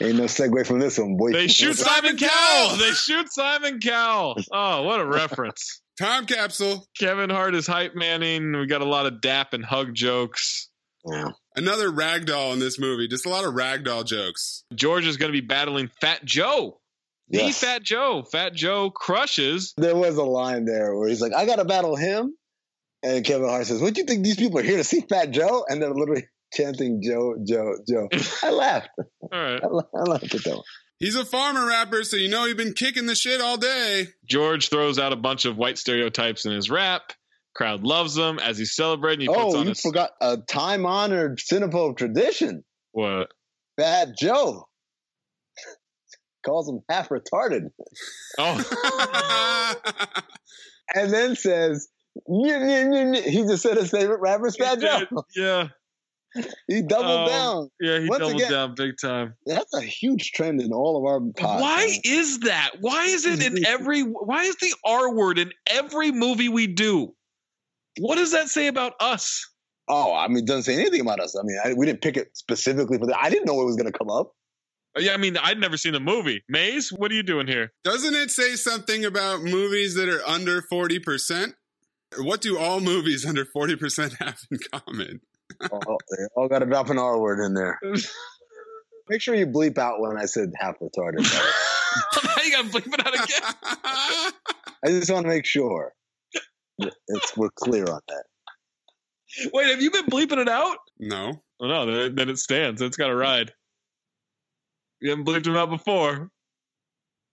Ain't no segue from this one, boy. They shoot Simon Cowell. They shoot Simon Cowell. Oh, what a reference. Time capsule. Kevin Hart is hype manning. We got a lot of dap and hug jokes. Yeah. Another ragdoll in this movie. Just a lot of ragdoll jokes. George is going to be battling Fat Joe. The Yes. Fat Joe. Fat Joe crushes. There was a line there where he's like, "I got to battle him," and Kevin Hart says, "What do you think these people are here to see Fat Joe?" And they're literally (laughs) chanting Joe, Joe, Joe. (laughs) I laughed. All right. I la- I laughed at that one. He's a farmer rapper, so you know he's been kicking the shit all day. George throws out a bunch of white stereotypes in his rap. Crowd loves him as he's celebrating. He puts Oh, on you his forgot a time-honored Cinephobe tradition. what? Fat Joe calls him half retarded, Oh, (laughs) and then says. "He just said his favorite rapper's Fat Joe." yeah. He doubled Um, down. Yeah, he Once doubled again- down big time. That's a huge trend in all of our pods. Why is that? Why is it in every? Why is the R word in every movie we do? What does that say about us? Oh, I mean, it doesn't say anything about us. I mean, I, we didn't pick it specifically for that. I didn't know it was going to come up. Uh, Yeah, I mean, I'd never seen the movie. Maze, what are you doing here? Doesn't it say something about movies that are under 40%? What do all movies under 40% have in common? oh, they all got to drop an R word in there. (laughs) Make sure you bleep out when I said half retarded. (laughs) now you got to bleep it out again. (laughs) I just want to make sure it's, we're clear on that. Wait, have you been bleeping it out? No. Oh, no, then, then it stands. It's got a ride. You haven't bleeped him out before.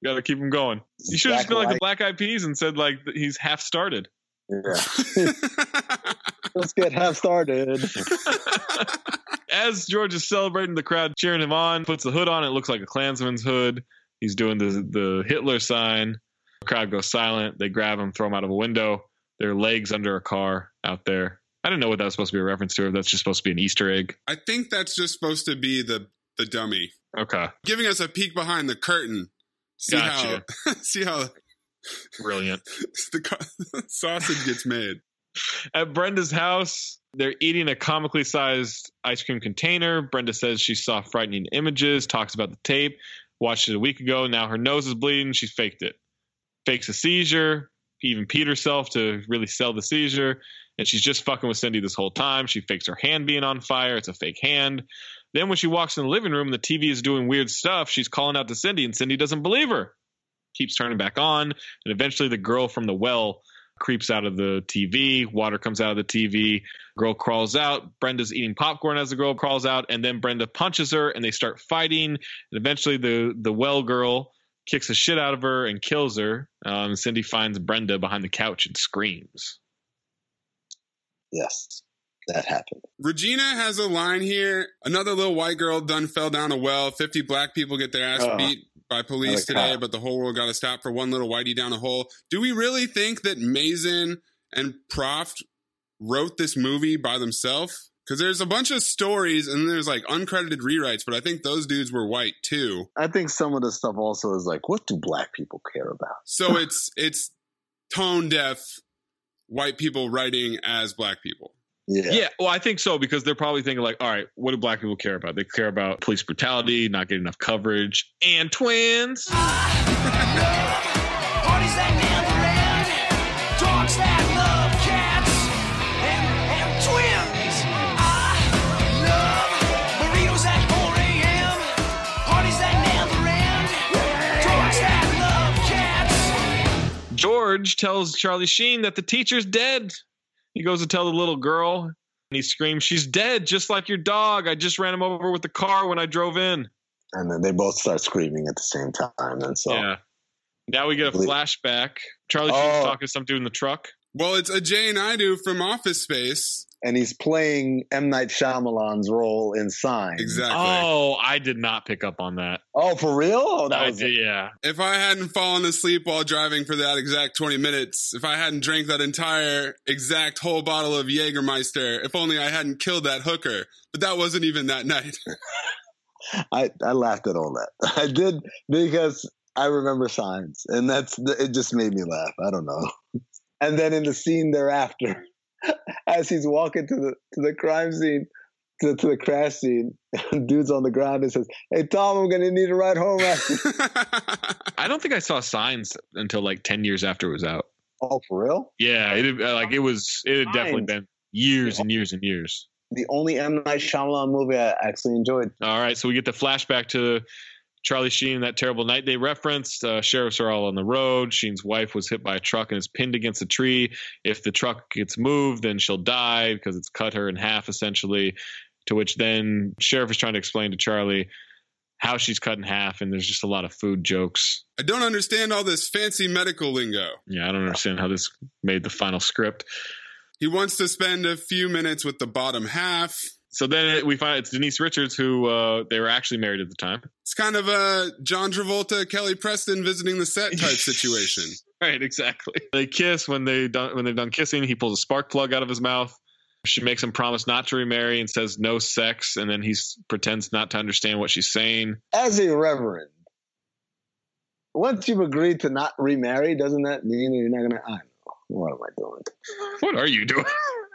You got to keep him going. You should have just been like the Black Eyed Peas and said like he's half started. Yeah. (laughs) (laughs) Let's get half started. (laughs) As George is celebrating, the crowd cheering him on, puts the hood on. It looks like a Klansman's hood. He's doing the the Hitler sign. The crowd goes silent. They grab him, throw him out of a window. Their legs under a car out there. I didn't know what that was supposed to be a reference to. If that's just supposed to be an Easter egg. I think that's just supposed to be the, the dummy. Okay, Giving us a peek behind the curtain. See Gotcha. how (laughs) see how brilliant. (laughs) the (laughs) sausage gets made. At Brenda's house, they're eating a comically sized ice cream container. Brenda says she saw frightening images, talks about the tape, watched it a week ago. Now her nose is bleeding. She faked it. Fakes a seizure, even peed herself to really sell the seizure. And she's just fucking with Cindy this whole time. She fakes her hand being on fire. It's a fake hand. Then when she walks in the living room, the TV is doing weird stuff. She's calling out to Cindy, and Cindy doesn't believe her. Keeps turning back on. And eventually the girl from the well creeps out of the TV. Water comes out of the TV. Girl crawls out. Brenda's eating popcorn as the girl crawls out, and then Brenda punches her, and they start fighting. And eventually, the the well girl kicks the shit out of her and kills her. Um, Cindy finds Brenda behind the couch and screams. Yes, that happened. Regina has a line here. Another little white girl done fell down a well. 50 black people get their ass Oh. beat by police today, cop. but the whole world got to stop for one little whitey down a hole. Do we really think that Mazin and Proft wrote this movie by themselves? Because there's a bunch of stories and there's like uncredited rewrites, but I think those dudes were white too. I think some of the stuff also is like, what do black people care about? So it's it's tone deaf white people writing as black people. Yeah. well, I think so because they're probably thinking like, all right, what do black people care about? They care about police brutality, not getting enough coverage, and twins. (laughs) Parties that never end. Dogs that love cats. And, and twins. I love burritos at 4 a.m. Parties that never end. Dogs that love cats. George tells Charlie Sheen that the teacher's dead. He goes to tell the little girl, and he screams, "She's dead, just like your dog. I just ran him over with the car when I drove in." And then they both start screaming at the same time. And so Yeah. Now we get a flashback. Charlie Oh. Sheen's talking to some dude in the truck. Well, it's Ajay Naidu from Office Space. And he's playing M Night Shyamalan's role in Signs. Exactly. Oh, I did not pick up on that. Oh, for real? Oh, that I was did, yeah. If I hadn't fallen asleep while driving for that exact 20 minutes, if I hadn't drank that entire exact whole bottle of Jägermeister, if only I hadn't killed that hooker. But that wasn't even that night. (laughs) I, I laughed at all that. (laughs) I did because I remember signs, and that's it. Just made me laugh. I don't know. (laughs) And then in the scene thereafter, (laughs) as he's walking to the to the crime scene, to, to the crash scene, (laughs) dude's on the ground and says, "Hey Tom, I'm gonna need a ride home." (laughs) I don't think I saw Signs until like 10 years after it was out. oh, for real? Yeah, it uh, like it was it had definitely been years and years and years. The only M Night Shyamalan movie I actually enjoyed. All right, so we get the flashback to Charlie Sheen that terrible night they referenced. Uh, sheriffs are all on the road. Sheen's wife was hit by a truck and is pinned against a tree. If the truck gets moved, then she'll die because it's cut her in half essentially. To which then sheriff is trying to explain to Charlie how she's cut in half, and there's just a lot of food jokes. I don't understand all this fancy medical lingo. Yeah, I don't understand how this made the final script. He wants to spend a few minutes with the bottom half. So then we find it's Denise Richards, who uh, they were actually married at the time. It's kind of a John Travolta, Kelly Preston visiting the set type situation. (laughs) Right, exactly. They kiss when they done when they're done kissing. He pulls a spark plug out of his mouth. She makes him promise not to remarry and says no sex, and then he pretends not to understand what she's saying. As a reverend, once you've agreed to not remarry, doesn't that mean you're not gonna? I don't know. What am I doing? What are you doing? (laughs)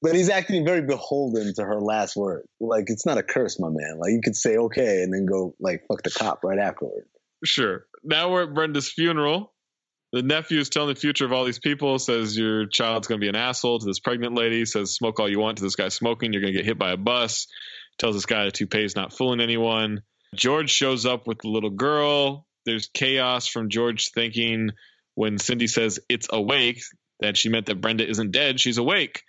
But he's acting very beholden to her last word. Like it's not a curse, my man. Like you could say okay and then go like fuck the cop right afterward. Sure. Now we're at Brenda's funeral. The nephew is telling the future of all these people, says your child's going to be an asshole to this pregnant lady, says smoke all you want to this guy smoking, you're going to get hit by a bus, tells this guy the toupee is not fooling anyone. George shows up with the little girl. There's chaos from George thinking when Cindy says it's awake that she meant that Brenda isn't dead, she's awake.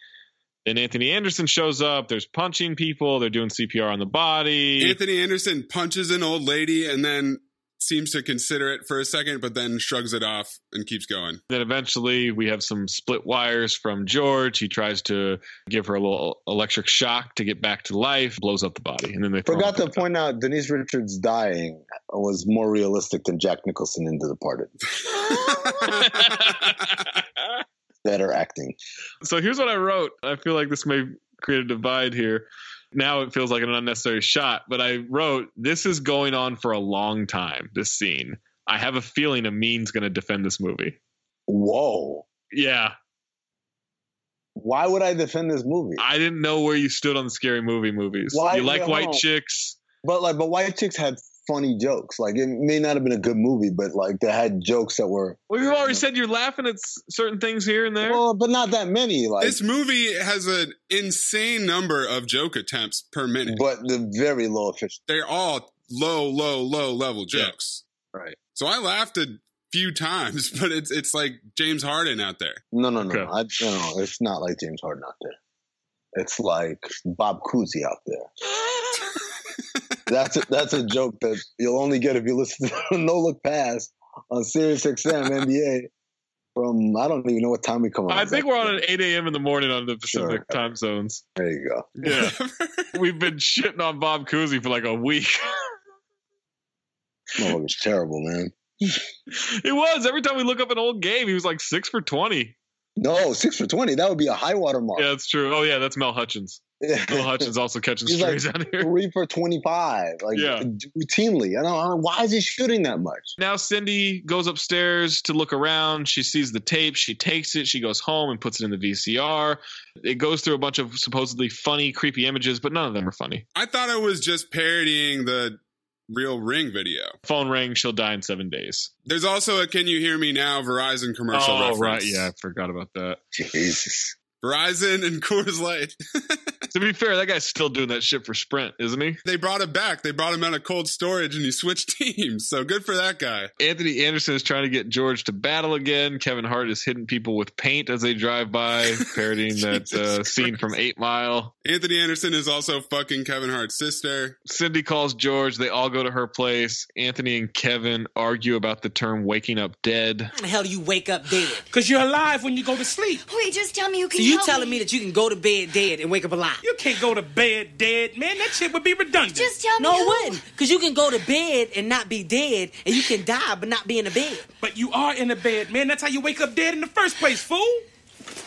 Then Anthony Anderson shows up. There's punching people. They're doing CPR on the body. Anthony Anderson punches an old lady and then seems to consider it for a second, but then shrugs it off and keeps going. Then eventually we have some split wires from George. He tries to give her a little electric shock to get back to life, blows up the body, and then they Forgot to point out Denise Richards dying was more realistic than Jack Nicholson in The Departed. (laughs) (laughs) Better acting. So here's what I wrote. I feel like this may create a divide here. Now it feels like an unnecessary shot, but I wrote this is going on for a long time. This scene. I have a feeling Amin's going to defend this movie. Whoa. Yeah, Why would I defend this movie? I didn't know where you stood on the scary movie movies. Why- you like yeah, white chicks? But like, but White Chicks had funny jokes. Like it may not have been a good movie, but like they had jokes that were. Well, you've already said you're laughing at certain things here and there. Well, but not that many. Like, This movie has an insane number of joke attempts per minute. but the very low efficiency. They're all low, low, low level jokes. Right. So I laughed a few times, (laughs) but it's it's like James Harden out there. No, no, no, Okay. no. I, no, no. It's not like James Harden out there. It's like Bob Cousy out there. (laughs) that's a, that's a joke that you'll only get if you listen to (laughs) No Look Pass on Sirius XM NBA from I don't even know what time we come on. I think we're on at 8 a.m. in the morning on the Pacific Sure. time zones. There you go. Yeah. (laughs) We've been shitting on Bob Cousy for like a week. No, it was terrible, man. it was. Every time we look up an old game, he was like 6 for 20. No, six for twenty. That would be a high water mark. Yeah, that's true. Oh, yeah, that's Mel Hutchins. Bill (laughs) Hutchins also catching He's strays like out here. three for twenty five, like Yeah. routinely. I don't, I don't. Why is he shooting that much? Now Cindy goes upstairs to look around. She sees the tape. She takes it. She goes home and puts it in the VCR. It goes through a bunch of supposedly funny, creepy images, but none of them are funny. I thought it was just parodying the real Ring video. Phone ring. She'll die in seven days. There's also a "Can you hear me now?" Verizon commercial. oh, reference. right. Yeah, I forgot about that. Jesus. Verizon and (laughs) Coors Light. to be fair, that guy's still doing that shit for Sprint, isn't he? They brought him back. They brought him out of cold storage and he switched (laughs) teams. So good for that guy. Anthony Anderson is trying to get George to battle again. Kevin Hart is hitting people with paint as they drive by, (laughs) parodying that uh, scene from Eight Mile. Anthony Anderson is also fucking Kevin Hart's sister. Cindy calls George. They all go to her place. Anthony and Kevin argue about the term waking up dead. How the hell do you wake up dead? Because you're alive when you go to sleep. Wait, just tell me you can So you telling me that you can go to bed dead and wake up alive? You can't go to bed dead, man. That shit would be redundant. Just tell me No, who. it wouldn't. Because you can go to bed and not be dead, and you can die but not be in a bed. But you are in a bed, man. That's how you wake up dead in the first place, fool.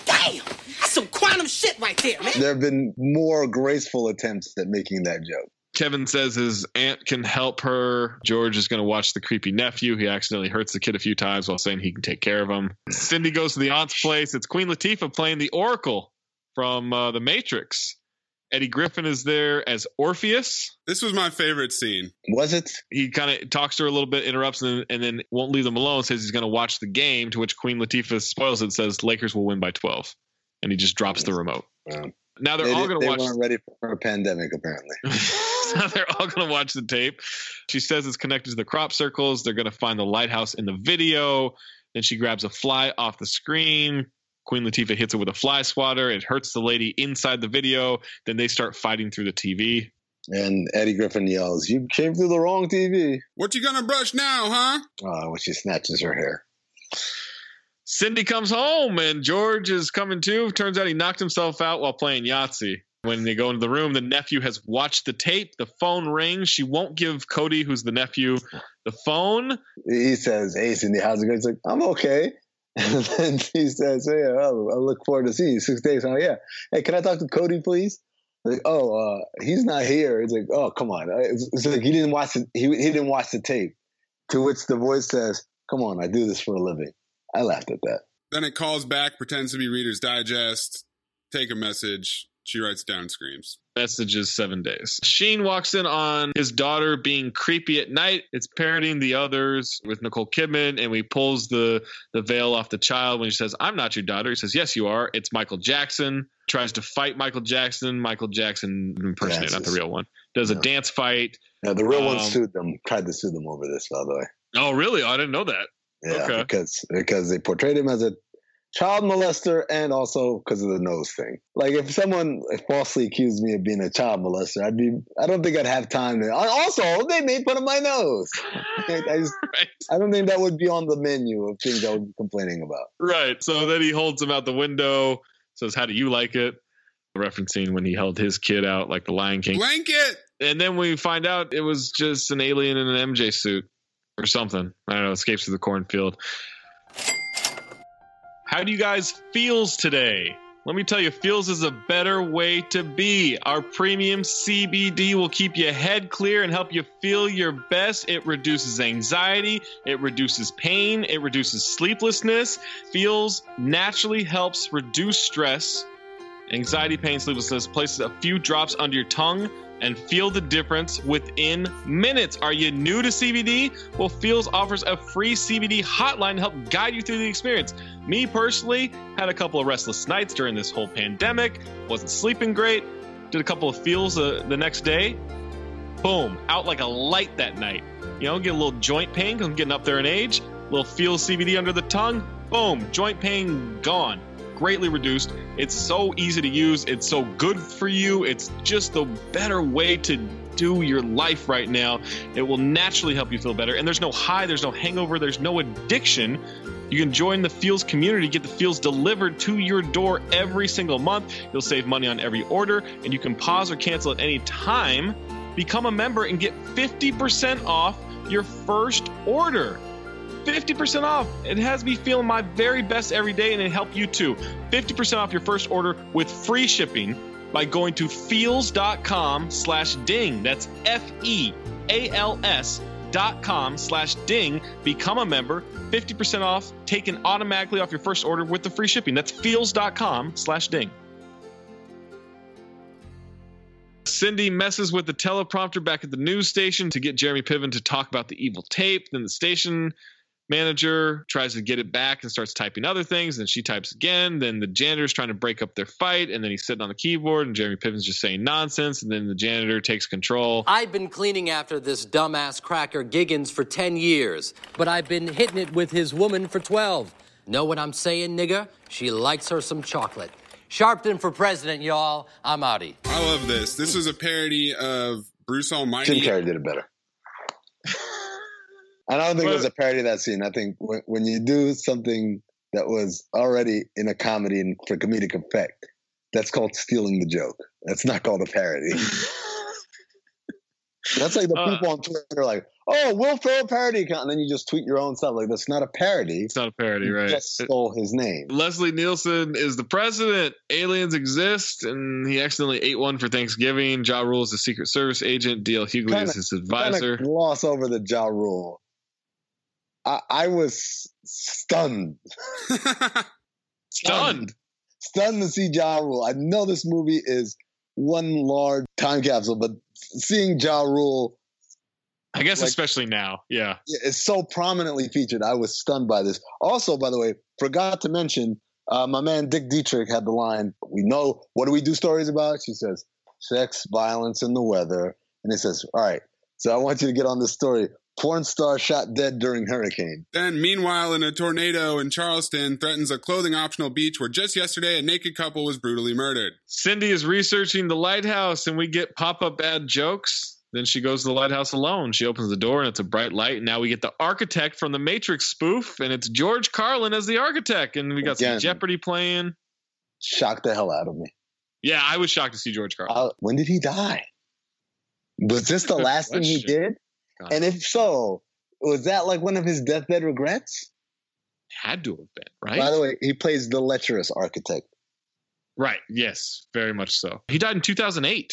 Damn! That's some quantum shit right there, man. There have been more graceful attempts at making that joke. Kevin says his aunt can help her. George is going to watch the creepy nephew. He accidentally hurts the kid a few times while saying he can take care of him. Cindy goes to the aunt's place. It's Queen Latifah playing the Oracle from uh, The Matrix. Eddie Griffin is there as Orpheus. This was my favorite scene. Was it? He kind of talks to her a little bit, interrupts, and, and then won't leave them alone. Says he's going to watch the game. To which Queen Latifah spoils it. Says Lakers will win by twelve, and he just drops the remote. Um, Now they're they all going to they watch. weren't ready for a pandemic, apparently. (laughs) (laughs) now they're all going to watch the tape. She says it's connected to the crop circles. They're going to find the lighthouse in the video. Then she grabs a fly off the screen. Queen Latifah hits it with a fly swatter. It hurts the lady inside the video. Then they start fighting through the TV. And Eddie Griffin yells, "You came through the wrong TV!" What you gonna brush now, huh? Uh, when she snatches her hair. Cindy comes home and George is coming too. Turns out he knocked himself out while playing Yahtzee. When they go into the room, the nephew has watched the tape. The phone rings. She won't give Cody, who's the nephew, the phone. He says, "Hey, Cindy, how's it going?" He's like, "I'm okay." (laughs) And then he says, "Hey, oh, I look forward to seeing you six days." Oh yeah. Hey, can I talk to Cody, please? Like, oh, uh, he's not here. It's like, oh, come on. It's, it's like he didn't watch the he, he didn't watch the tape. To which the voice says, "Come on, I do this for a living." I laughed at that. Then it calls back, pretends to be Reader's Digest, take a message. She writes down, screams. Messages seven days. Sheen walks in on his daughter being creepy at night. It's parodying the others with Nicole Kidman, and we pulls the the veil off the child when she says, "I'm not your daughter." He says, "Yes, you are." It's Michael Jackson. Tries to fight Michael Jackson. Michael Jackson impersonator, not the real one. Does a dance fight. Now the real one Um, sued them, tried to sue them over this, by the way. Oh, really? Oh, I didn't know that. Yeah, Okay. because because they portrayed him as a child molester and also because of the nose thing. Like if someone falsely accused me of being a child molester, I'd be I don't think I'd have time to. Also, they made fun of my nose. I just (laughs) I don't think that would be on the menu of things I would be complaining about. Right. So then he holds him out the window, says, How do you like it? Referencing when he held his kid out like the Lion King. Blanket! And then we find out it was just an alien in an MJ suit or something. I don't know, escapes through the cornfield. How do you guys feels today? Let me tell you, feals is a better way to be. Our premium CBD will keep your head clear and help you feel your best. It reduces anxiety, it reduces pain, it reduces sleeplessness. Feals naturally helps reduce stress, anxiety, pain, sleeplessness. Places a few drops under your tongue and feel the difference within minutes. Are you new to CBD? Well, Feals offers a free CBD hotline to help guide you through the experience. Me personally had a couple of restless nights during this whole pandemic, wasn't sleeping great, did a couple of Feals uh, the next day. Boom, out like a light that night. You know, get a little joint pain 'cause I'm getting up there in age, a little Feals CBD under the tongue. Boom, joint pain gone greatly reduced. It's so easy to use. It's so good for you. It's just the better way to do your life right now. It will naturally help you feel better. And there's no high, there's no hangover, there's no addiction. You can join the Feals community, get the Feals delivered to your door every single month. You'll save money on every order, and you can pause or cancel at any time. Become a member and get 50% off your first order. 50% off. It has me feeling my very best every day and it help you too. 50% off your first order with free shipping by going to feals.com slash ding. That's F E A L S dot com slash ding. Become a member. 50% off taken automatically off your first order with the free shipping. That's feals.com slash ding. Cindy messes with the teleprompter back at the news station to get Jeremy Piven to talk about the evil tape. Then the station manager tries to get it back and starts typing other things. Then she types again. Then the janitor's trying to break up their fight. And then he's sitting on the keyboard and Jeremy Piven's just saying nonsense. And then the janitor takes control. I've been cleaning after this dumbass cracker Giggins for 10 years, but I've been hitting it with his woman for 12. Know what I'm saying, nigga? She likes her some chocolate. Sharpton for president, y'all. I'm outie. I love this. This is a parody of Bruce Almighty. Jim Carrey did it better. And I don't think it was a parody of that scene. I think when, when you do something that was already in a comedy and for comedic effect, that's called stealing the joke. That's not called a parody. (laughs) that's like the Uh, people on Twitter are like, "Oh, Will Ferrell parody," account," and then you just tweet your own stuff. Like that's not a parody. It's not a parody, You right? Just stole his name. Leslie Nielsen is the president. Aliens exist, and he accidentally ate one for Thanksgiving. Ja Rule is the Secret Service agent. D.L. Hughley is his advisor. Kinda gloss over the Ja Rule. I, I was (laughs) stunned. stunned. Stunned to see Ja Rule. I know this movie is one large time capsule, but seeing Ja Rule I guess like- especially now. Yeah. It's so prominently featured, I was stunned by this. Also, by the way, forgot to mention, uh, my man Dick Dietrich had the line, We know, what do we do stories about? She says, sex, violence, and the weather. And he says, All right, so I want you to get on this story. Porn star shot dead during hurricane. Then, meanwhile, in a tornado in Charleston threatens a clothing optional beach where just yesterday a naked couple was brutally murdered. Cindy is researching the lighthouse, and we get pop up bad jokes. Then she goes to the lighthouse alone. She opens the door, and it's a bright light. And now we get the architect from the Matrix spoof, and it's George Carlin as the architect. And we got Again. some Jeopardy playing. Shocked the hell out of me. Yeah, I was shocked to see George Carlin. Uh, when did he die? Was this the last thing he question. Did? And if so, was that like one of his deathbed regrets? Had to have been, right? By the way, he plays the lecherous architect. Right. Yes, very much so. He died in 2008.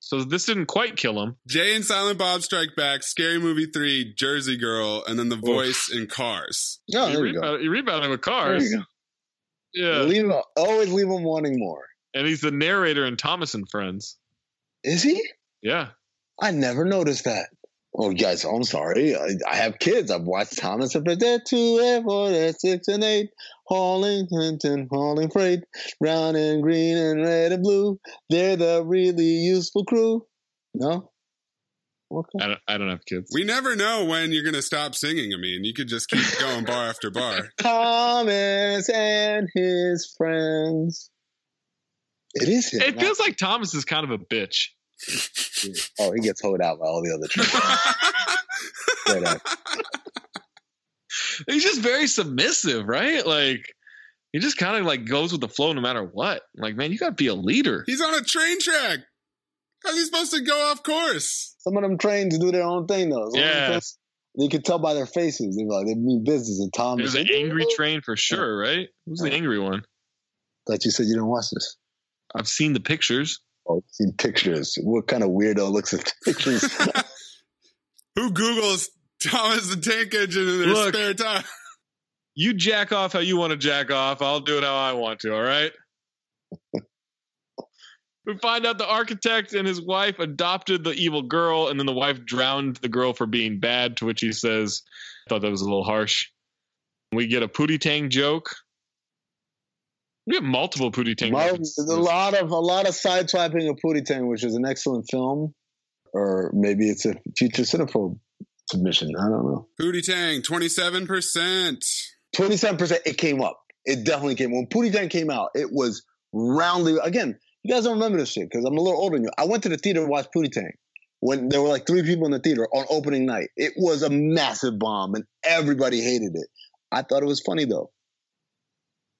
So this didn't quite kill him. Jay and Silent Bob Strike Back, Scary Movie 3, Jersey Girl, and then the voice in Cars. Oh, there read you go. about, you read about him with There cars. you go. Yeah. Leave him, always leave him wanting more. And he's the narrator in Thomas and Friends. Is he? Yeah. I never noticed that. Oh, guys, I'm sorry. I, I have kids. I've watched Thomas and Friends. two, eight, four, eight, six, and eight. Hauling, Hinton, hauling freight. Brown and green and red and blue. They're the really useful crew. No? Okay. I don't, I don't have kids. We never know when you're going to stop singing. I mean, you could just keep going bar after bar. (laughs) Thomas and his friends. It is him. It feels like Thomas is kind of a bitch. Oh, he gets hoed out by all the other children. (laughs) He's just very submissive, right? Like he just kind of like goes with the flow no matter what. Like, man, you got to be a leader. He's on a train track. How's he supposed to go off course? Some of them trains do their own thing though. Some Yeah. You can tell by their faces. They're like they mean business. And Tom is an angry train for sure, right? Who's the angry one? Thought you said you didn't watch this. I've seen the pictures. Oh, you've seen pictures. What kind of weirdo looks at (laughs) pictures? Who Googles Thomas the Tank Engine in their Look. spare time? You jack off how you want to jack off. I'll do it how I want to. All right. we find out the architect and his wife adopted the evil girl, and then the wife drowned the girl for being bad. To which he says, "I thought that was a little harsh." We get a Pootie Tang joke. We have multiple Pootie Tang. Well, there's a lot of a lot of sideswiping of Pootie Tang, which is an excellent film, or maybe it's a future cinephobe submission. I don't know. Pootie Tang, 27%. Twenty seven percent. It came up. It definitely came. When Pootie Tang came out, it was roundly. Again, you guys don't remember this shit because I'm a little older than you. I went to the theater to watch Pootie Tang when there were like three people in the theater on opening night. It was a massive bomb, and everybody hated it. I thought it was funny though.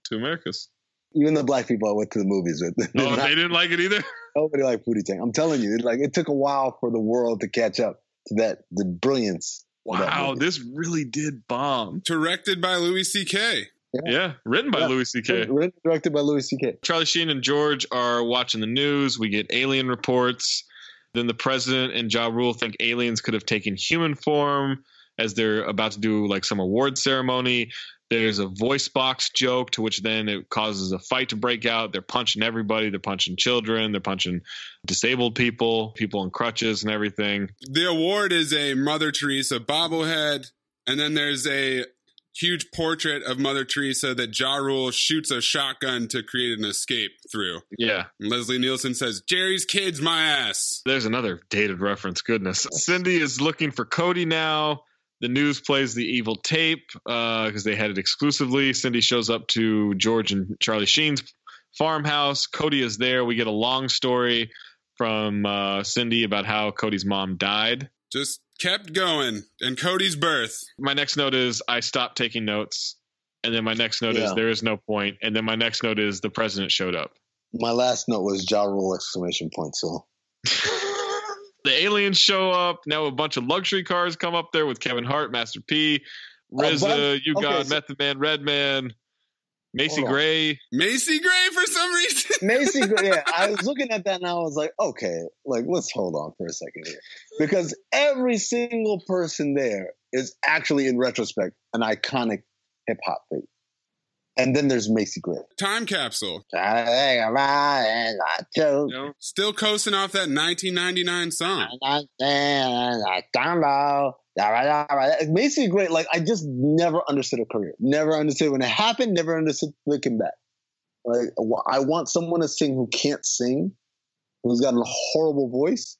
to Americas. Even the black people I went to the movies with. did (laughs) Oh, not- they didn't like it either. (laughs) Nobody liked Pootie Tang. I'm telling you, it, like it took a while for the world to catch up to that the brilliance. of Wow, this really did bomb. Directed by Louis C.K. Yeah, written by Yeah. Louis C.K. Written, directed by Louis C.K. Charlie Sheen and George are watching the news. We get alien reports. Then the president and Ja Rule think aliens could have taken human form as they're about to do like some award ceremony. There's a voice box joke to which then it causes a fight to break out. They're punching everybody. They're punching children. They're punching disabled people, people on crutches and everything. The award is a Mother Teresa bobblehead, and then there's a huge portrait of Mother Teresa that Ja Rule shoots a shotgun to create an escape through. Yeah. And Leslie Nielsen says, Jerry's kid's my ass. There's another dated reference. Goodness. Cindy is looking for Cody now. The news plays the evil tape because they had it exclusively. Cindy shows up to George and Charlie Sheen's farmhouse. Cody is there. We get a long story from uh, Cindy about how Cody's mom died. Just kept going. And Cody's birth. My next note is I stopped taking notes. And then my next note Yeah. is there is no point. And then my next note is the president showed up. My last note was Ja Rule exclamation point. So (laughs) the aliens show up. Now a bunch of luxury cars come up there with Kevin Hart, Master P, but RZA, I'm- You okay, God, so- Method Man, Redman, Macy Hold on. Gray. Macy Gray for some reason. (laughs) Macy, Gray- yeah, (laughs) I was looking at that and I was like, okay, like let's hold on for a second here, because every single person there is actually, in retrospect, an iconic hip hop figure. And then there's Macy Gray. Time capsule. Still Still coasting off that 1999 song. Macy Gray, like I just never understood her career. Never understood when it happened. Never understood looking back. Like I want someone to sing who can't sing, who's got a horrible voice,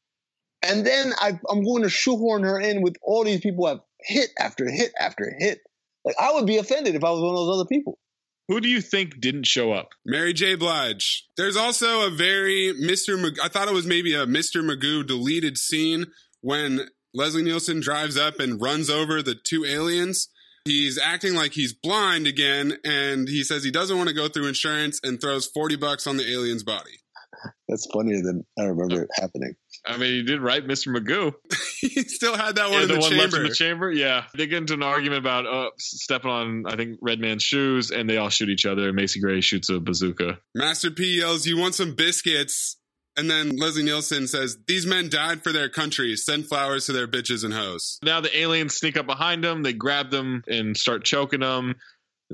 and then I, I'm going to shoehorn her in with all these people who have hit after hit after hit. Like I would be offended if I was one of those other people. Who do you think didn't show up? Mary J. Blige. There's also a very Mr. Mag- I thought it was maybe a Mr. Magoo deleted scene when Leslie Nielsen drives up and runs over the two aliens. He's acting like he's blind again, and he says he doesn't want to go through insurance and throws 40 bucks on the alien's body. That's funnier than I remember it happening. I mean, he did right, Mr. Magoo. (laughs) he still had that one in the, the, one left in chamber. the chamber. Yeah, they get into an argument about uh, stepping on, I think, Redman's shoes, and they all shoot each other. Macy Gray shoots a bazooka. Master P yells, You want some biscuits? And then Leslie Nielsen says, These men died for their country. Send flowers to their bitches and hoes. Now the aliens sneak up behind them. They grab them and start choking them.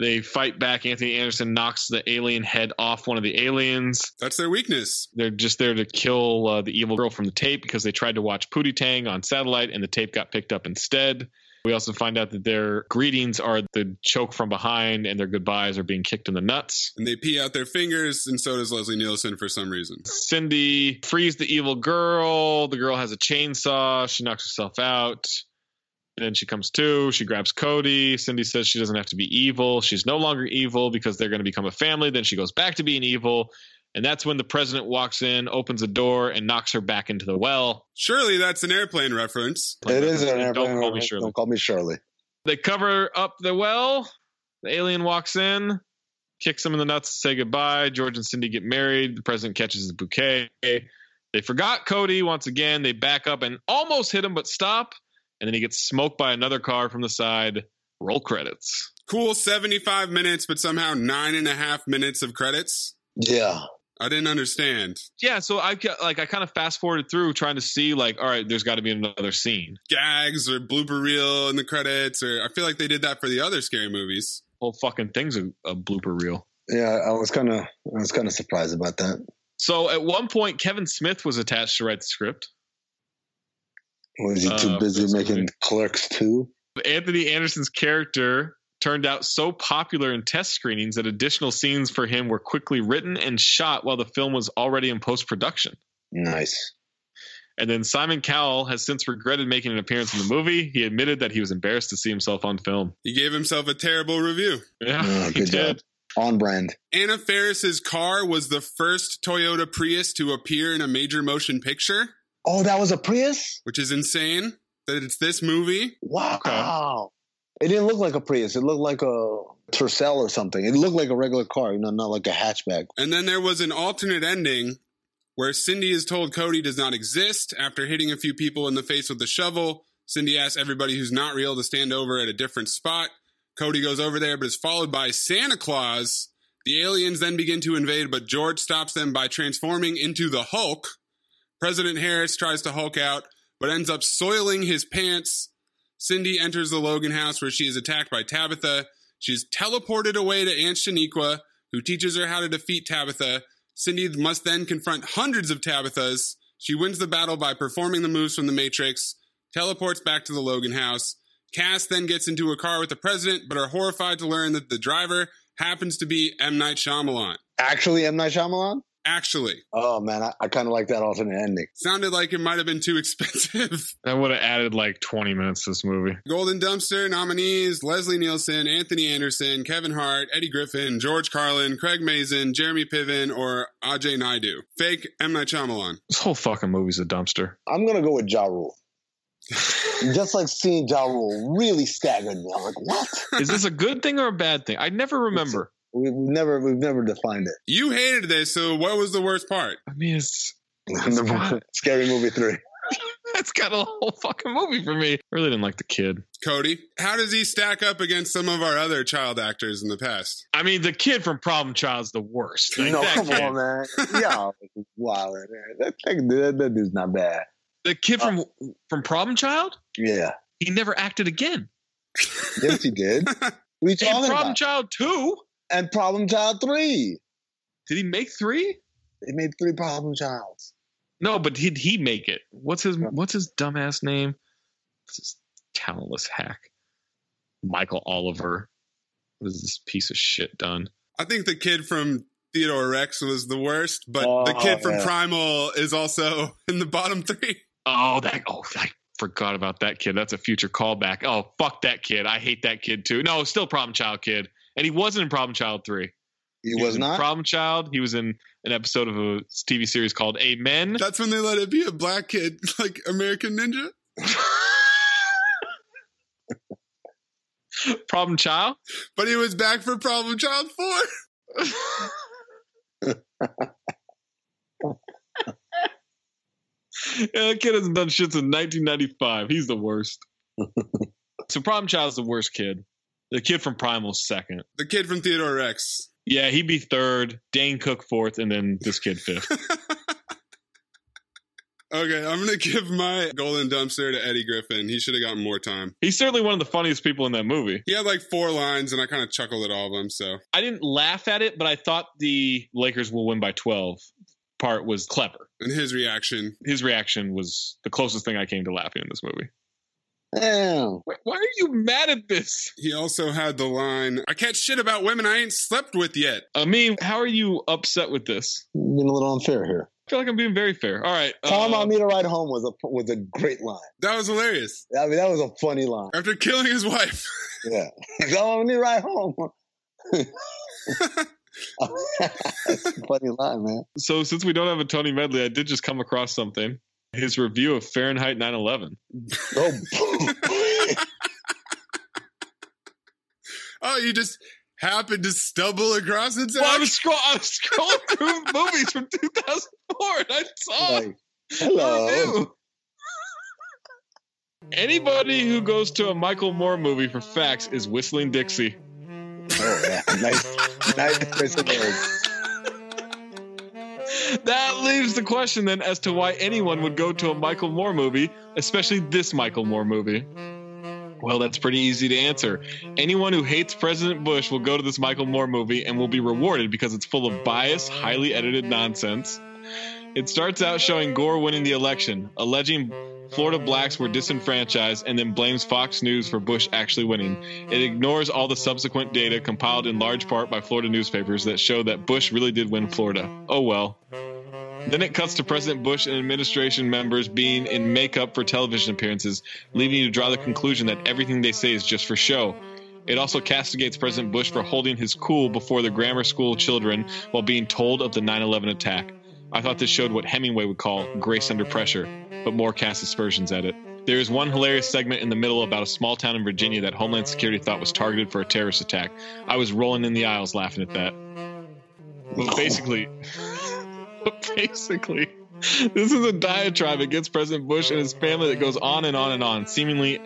They fight back. Anthony Anderson knocks the alien head off one of the aliens. That's their weakness. They're just there to kill uh, the evil girl from the tape because they tried to watch Pootie Tang on satellite and the tape got picked up instead. We also find out that their greetings are the choke from behind and their goodbyes are being kicked in the nuts. And they pee out their fingers, and so does Leslie Nielsen for some reason. Cindy frees the evil girl. The girl has a chainsaw. She knocks herself out. Then she comes to. She grabs Cody. Cindy says she doesn't have to be evil. She's no longer evil because they're going to become a family. Then she goes back to being evil. And that's when the president walks in, opens a door, and knocks her back into the well. Surely that's an airplane reference. It is an airplane Don't airplane. call me. Shirley. Don't call me Shirley. They cover up the well. The alien walks in, kicks him in the nuts to say goodbye. George and Cindy get married. The president catches his bouquet. They forgot Cody once again. They back up and almost hit him, but stop. And then he gets smoked by another car from the side. Roll credits. Cool 75 minutes, but somehow nine and a half minutes of credits. Yeah. I didn't understand. Yeah, so I ca- like I kind of fast forwarded through trying to see like, all right, there's got to be another scene. Gags or blooper reel in the credits, or I feel like they did that for the other scary movies. Whole fucking thing's a, a blooper reel. Yeah, I was kind of I was kind of surprised about that. So at one point, Kevin Smith was attached to write the script. Was he too Uh, busy making movie. Clerks too? Anthony Anderson's character turned out so popular in test screenings that additional scenes for him were quickly written and shot while the film was already in post production. Nice. And then Simon Cowell has since regretted making an appearance in the movie. He admitted that he was embarrassed to see himself on film. He gave himself a terrible review. Yeah, Oh, (laughs) he did. job. On brand. Anna Faris's car was the first Toyota Prius to appear in a major motion picture, Oh, that was a Prius. which is insane that it's this movie. Wow. It didn't look like a Prius. It looked like a Tercel or something. It looked like a regular car, you know, not like a hatchback. And then there was an alternate ending where Cindy is told Cody does not exist after hitting a few people in the face with a shovel. Cindy asks everybody who's not real to stand over at a different spot. Cody goes over there, but is followed by Santa Claus. The aliens then begin to invade, but George stops them by transforming into the Hulk. President Harris tries to Hulk out, but ends up soiling his pants. Cindy enters the Logan house where she is attacked by Tabitha. She's teleported away to Aunt Shaniqua, who teaches her how to defeat Tabitha. Cindy must then confront hundreds of Tabithas. She wins the battle by performing the moves from the Matrix, teleports back to the Logan house. Cass then gets into a car with the president, but are horrified to learn that the driver happens to be M. Night Shyamalan. Actually, M. Night Shyamalan? Actually. Oh, man, I, I kind of like that alternate ending. Sounded like it might have been too (laughs) expensive. That would have added like 20 minutes to this movie. Golden Dumpster nominees Leslie Nielsen, Anthony Anderson, Kevin Hart, Eddie Griffin, George Carlin, Craig Mazin, Jeremy Piven, or Ajay Naidu. Fake M. Night Shyamalan. This whole fucking movie's a dumpster. I'm going to go with Ja Rule. (laughs) Just like seeing Ja Rule really staggered me. I'm like, what? Is this a good thing or a bad thing? I never remember. We've never, we've never defined it. You hated this, so what was the worst part? I mean, it's (laughs) (laughs) Scary Movie 3. (laughs) that's got a whole fucking movie for me. I really didn't like the kid. Cody, how does he stack up against some of our other child actors in the past? I mean, the kid from Problem Child's the worst. Like, no, that come kid- on, man. Yeah, wow, man. That, that, that dude's not bad. The kid from uh, from Problem Child, Yeah. he never acted again. Yes, he did. We are you talking Problem about? Child Two, And Problem Child 3. did he make three? They made three Problem Childs. No, but did he make it? What's his What's his dumbass name? This his talentless hack? Michael Oliver. What is this piece of shit done? I think the kid from Theodore Rex was the worst, but the Oh, kid from yeah. Primal is also (laughs) in the bottom three. Oh, that. Oh, I forgot about that kid. That's a future callback. Oh, fuck that kid. I hate that kid too. No, still Problem Child kid, and he wasn't in Problem Child three. He, was in not? Problem Child. He was in an episode of a TV series called Amen. That's when they let it be a black kid, (laughs) like American Ninja. (laughs) Problem Child. But he was back for Problem Child 4. (laughs) Yeah, that kid hasn't done shit since 1995. He's the worst. so Problem Child's the worst kid. The kid from Primal's second. The kid from Theodore Rex. Yeah, he'd be third. Dane Cook fourth, and then this kid fifth. (laughs) Okay, I'm going to give my golden dumpster to Eddie Griffin. He should have gotten more time. He's certainly one of the funniest people in that movie. He had like four lines, and I kind of chuckled at all of them, so. I didn't laugh at it, but I thought the Lakers will win by 12 part was clever. And his reaction. His reaction was the closest thing I came to laughing in this movie. Damn. Wait, why are you mad at this? He also had the line, I catch shit about women I ain't slept with yet. I mean, how are you upset with this? Being a little unfair here. I feel like I'm being very fair. All right. Tom, uh, on me to ride home was a was a great line. That was hilarious. I mean, that was a funny line. After killing his wife. Yeah. (laughs) Calm on me to ride home. (laughs) (laughs) That's a funny line, man. So since we don't have a Tony Medley, I did just come across something. His review of Fahrenheit 9/11. Oh, (laughs) Oh, you just happened to stumble across it? Well, I was, scroll- I was scrolling through (laughs) movies from 2004 and I saw Like, hello. Anybody who goes to a Michael Moore movie for facts is Whistling Dixie. Oh, yeah. Nice, nice choice of words. That leaves the question then as to why anyone would go to a Michael Moore movie, especially this Michael Moore movie. Well, that's pretty easy to answer. Anyone who hates President Bush will go to this Michael Moore movie and will be rewarded because it's full of bias, highly edited nonsense. It starts out showing Gore winning the election, alleging Florida blacks were disenfranchised, and then blames Fox News for Bush actually winning. It ignores all the subsequent data compiled in large part by Florida newspapers that show that Bush really did win Florida. Oh well. Then it cuts to President Bush and administration members being in makeup for television appearances, leaving you to draw the conclusion that everything they say is just for show. It also castigates President Bush for holding his cool before the grammar school children while being told of the 9 11 attack. I thought this showed what Hemingway would call grace under pressure, but more cast aspersions at it. There is one hilarious segment in the middle about a small town in Virginia that Homeland Security thought was targeted for a terrorist attack. I was rolling in the aisles laughing at that. But basically, (laughs) basically, this is a diatribe against President Bush and his family that goes on and on and on, seemingly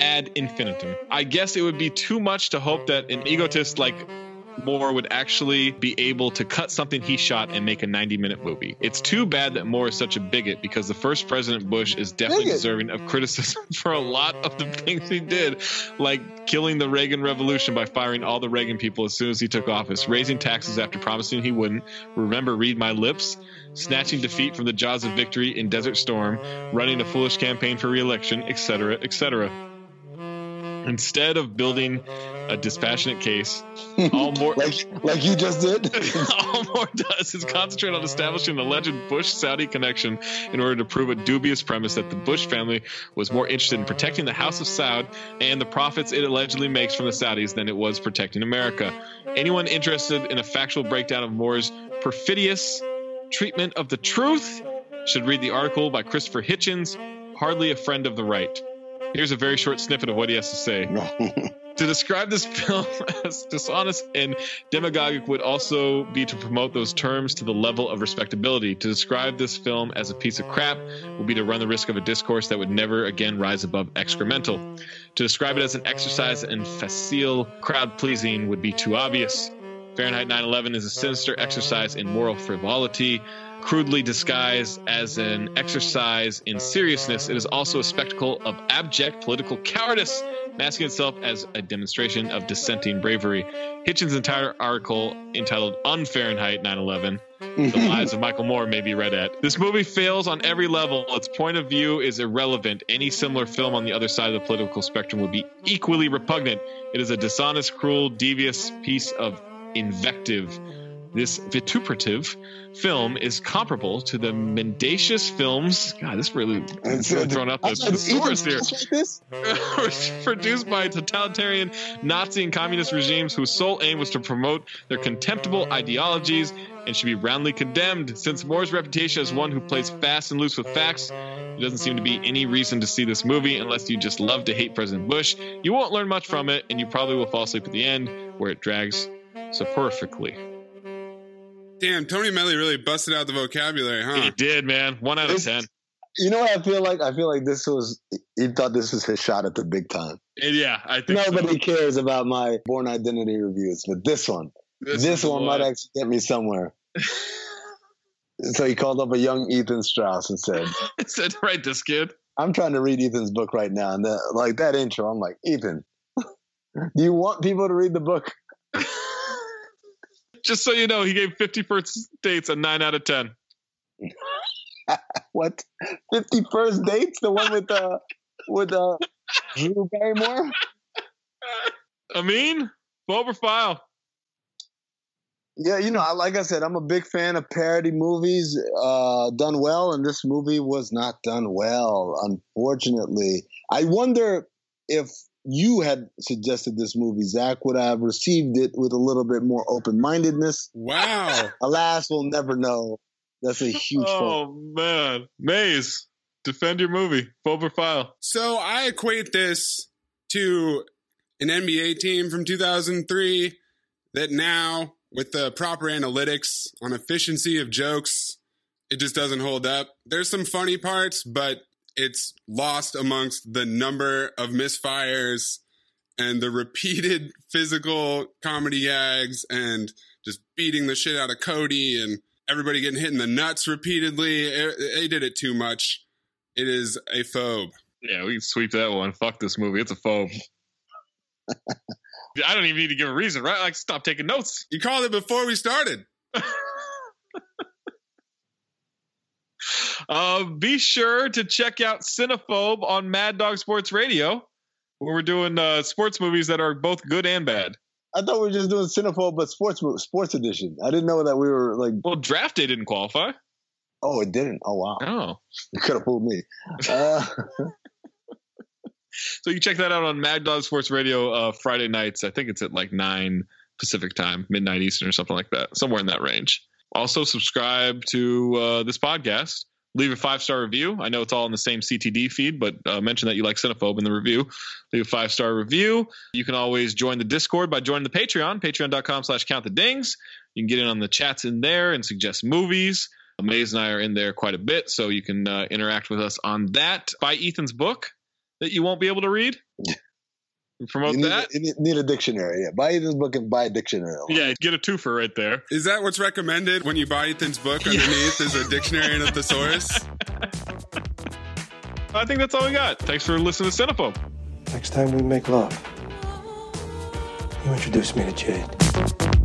ad infinitum. I guess it would be too much to hope that an egotist like Moore would actually be able to cut something he shot and make a 90 minute movie. It's too bad that Moore is such a bigot because the first President Bush is definitely Bigot? deserving of criticism (laughs) for a lot of the things he did, like killing the Reagan Revolution by firing all the Reagan people as soon as he took office, raising taxes after promising he wouldn't, remember, read my lips, snatching defeat from the jaws of victory in Desert Storm, running a foolish campaign for reelection, etc., etc. Instead of building a dispassionate case, all more (laughs) like like you just did. (laughs) all Moore does is concentrate on establishing the alleged Bush-Saudi connection in order to prove a dubious premise that the Bush family was more interested in protecting the House of Saud and the profits it allegedly makes from the Saudis than it was protecting America. Anyone interested in a factual breakdown of Moore's perfidious treatment of the truth should read the article by Christopher Hitchens, Hardly a Friend of the Right. Here's a very short snippet of what he has to say. (laughs) to describe this film (laughs) as dishonest and demagogic would also be to promote those terms to the level of respectability. To describe this film as a piece of crap would be to run the risk of a discourse that would never again rise above excremental. To describe it as an exercise in facile crowd pleasing would be too obvious. Fahrenheit 9/11 is a sinister exercise in moral frivolity, crudely disguised as an exercise in seriousness. It is also a spectacle of abject political cowardice, masking itself as a demonstration of dissenting bravery. Hitchens' entire article, entitled "Unfairenheit 9/11." the lives of Michael Moore may be read at. This movie fails on every level. Its point of view is irrelevant. Any similar film on the other side of the political spectrum would be equally repugnant. It is a dishonest, cruel, devious piece of invective. This vituperative film is comparable to the mendacious films. God, this really, throwing up the, the source here. (laughs) produced by totalitarian Nazi and communist regimes whose sole aim was to promote their contemptible ideologies and should be roundly condemned. Since Moore's reputation as one who plays fast and loose with facts, there doesn't seem to be any reason to see this movie unless you just love to hate President Bush. You won't learn much from it, and you probably will fall asleep at the end, where it drags so perfectly. Damn, Tony Medley really busted out the vocabulary, huh? He did, man. One out of ten. You know what I feel like? I feel like this was he thought this was his shot at the big time. Yeah, I think Nobody so. cares about my Bourne Identity reviews, but this one, This this, one might actually get me somewhere. (laughs) so he called up a young Ethan Strauss and said, (laughs) said, "Right, this kid." I'm trying to read Ethan's book right now, and that, like that intro, I'm like, Ethan, (laughs) do you want people to read the book? Just so you know, he gave 50 first dates a 9 out of 10. (laughs) what? Fifty first dates? The one with uh with uh Drew Barrymore? I mean, over file. Yeah, you know, I- like I said, I'm a big fan of parody movies uh, done well, and this movie was not done well, unfortunately. I wonder if you had suggested this movie, Zach, would I have received it with a little bit more open mindedness? Wow. (laughs) Alas, we'll never know. That's a huge oh, fault. Oh, man. Maze, defend your movie. Over file. So I equate this to an NBA team from 2003 that now, with the proper analytics on efficiency of jokes, it just doesn't hold up. There's some funny parts, but it's lost amongst the number of misfires and the repeated (laughs) physical comedy gags and just beating the shit out of Cody and everybody getting hit in the nuts repeatedly. They did it too much. It is a phobe. Yeah, we can sweep that one. Fuck this movie. It's a phobe. (laughs) I don't even need to give a reason, right? Like, stop taking notes. You called it before we started. (laughs) Uh, be sure to check out Cinephobe on Mad Dog Sports Radio, where we're doing uh, sports movies that are both good and bad. I thought we were just doing Cinephobe, but sports sports edition. I didn't know that we were like. Well, draft day didn't qualify. Oh, it didn't. Oh wow. Oh, You could have fooled me. (laughs) Uh, (laughs) So you can check that out on Mad Dog Sports Radio uh, Friday nights. I think it's at like 9 Pacific time, midnight Eastern or something like that, somewhere in that range. Also, subscribe to uh, this podcast. Leave a five star review. I know it's all in the same CTD feed, but uh, mention that you like Cinephobe in the review. Leave a five star review. You can always join the Discord by joining the Patreon, patreon.com slash count the dings. You can get in on the chats in there and suggest movies. Maze and I are in there quite a bit, so you can uh, interact with us on that. Buy Ethan's book that you won't be able to read. Promote You need, that. A, you need, need a dictionary. Yeah, buy this book and buy a dictionary. Yeah, get a twofer right there. Is that what's recommended when you buy Ethan's book? Underneath is a dictionary and a thesaurus. I think that's all we got. Thanks for listening to Cinephobe. Next time we make love, you introduce me to Jade.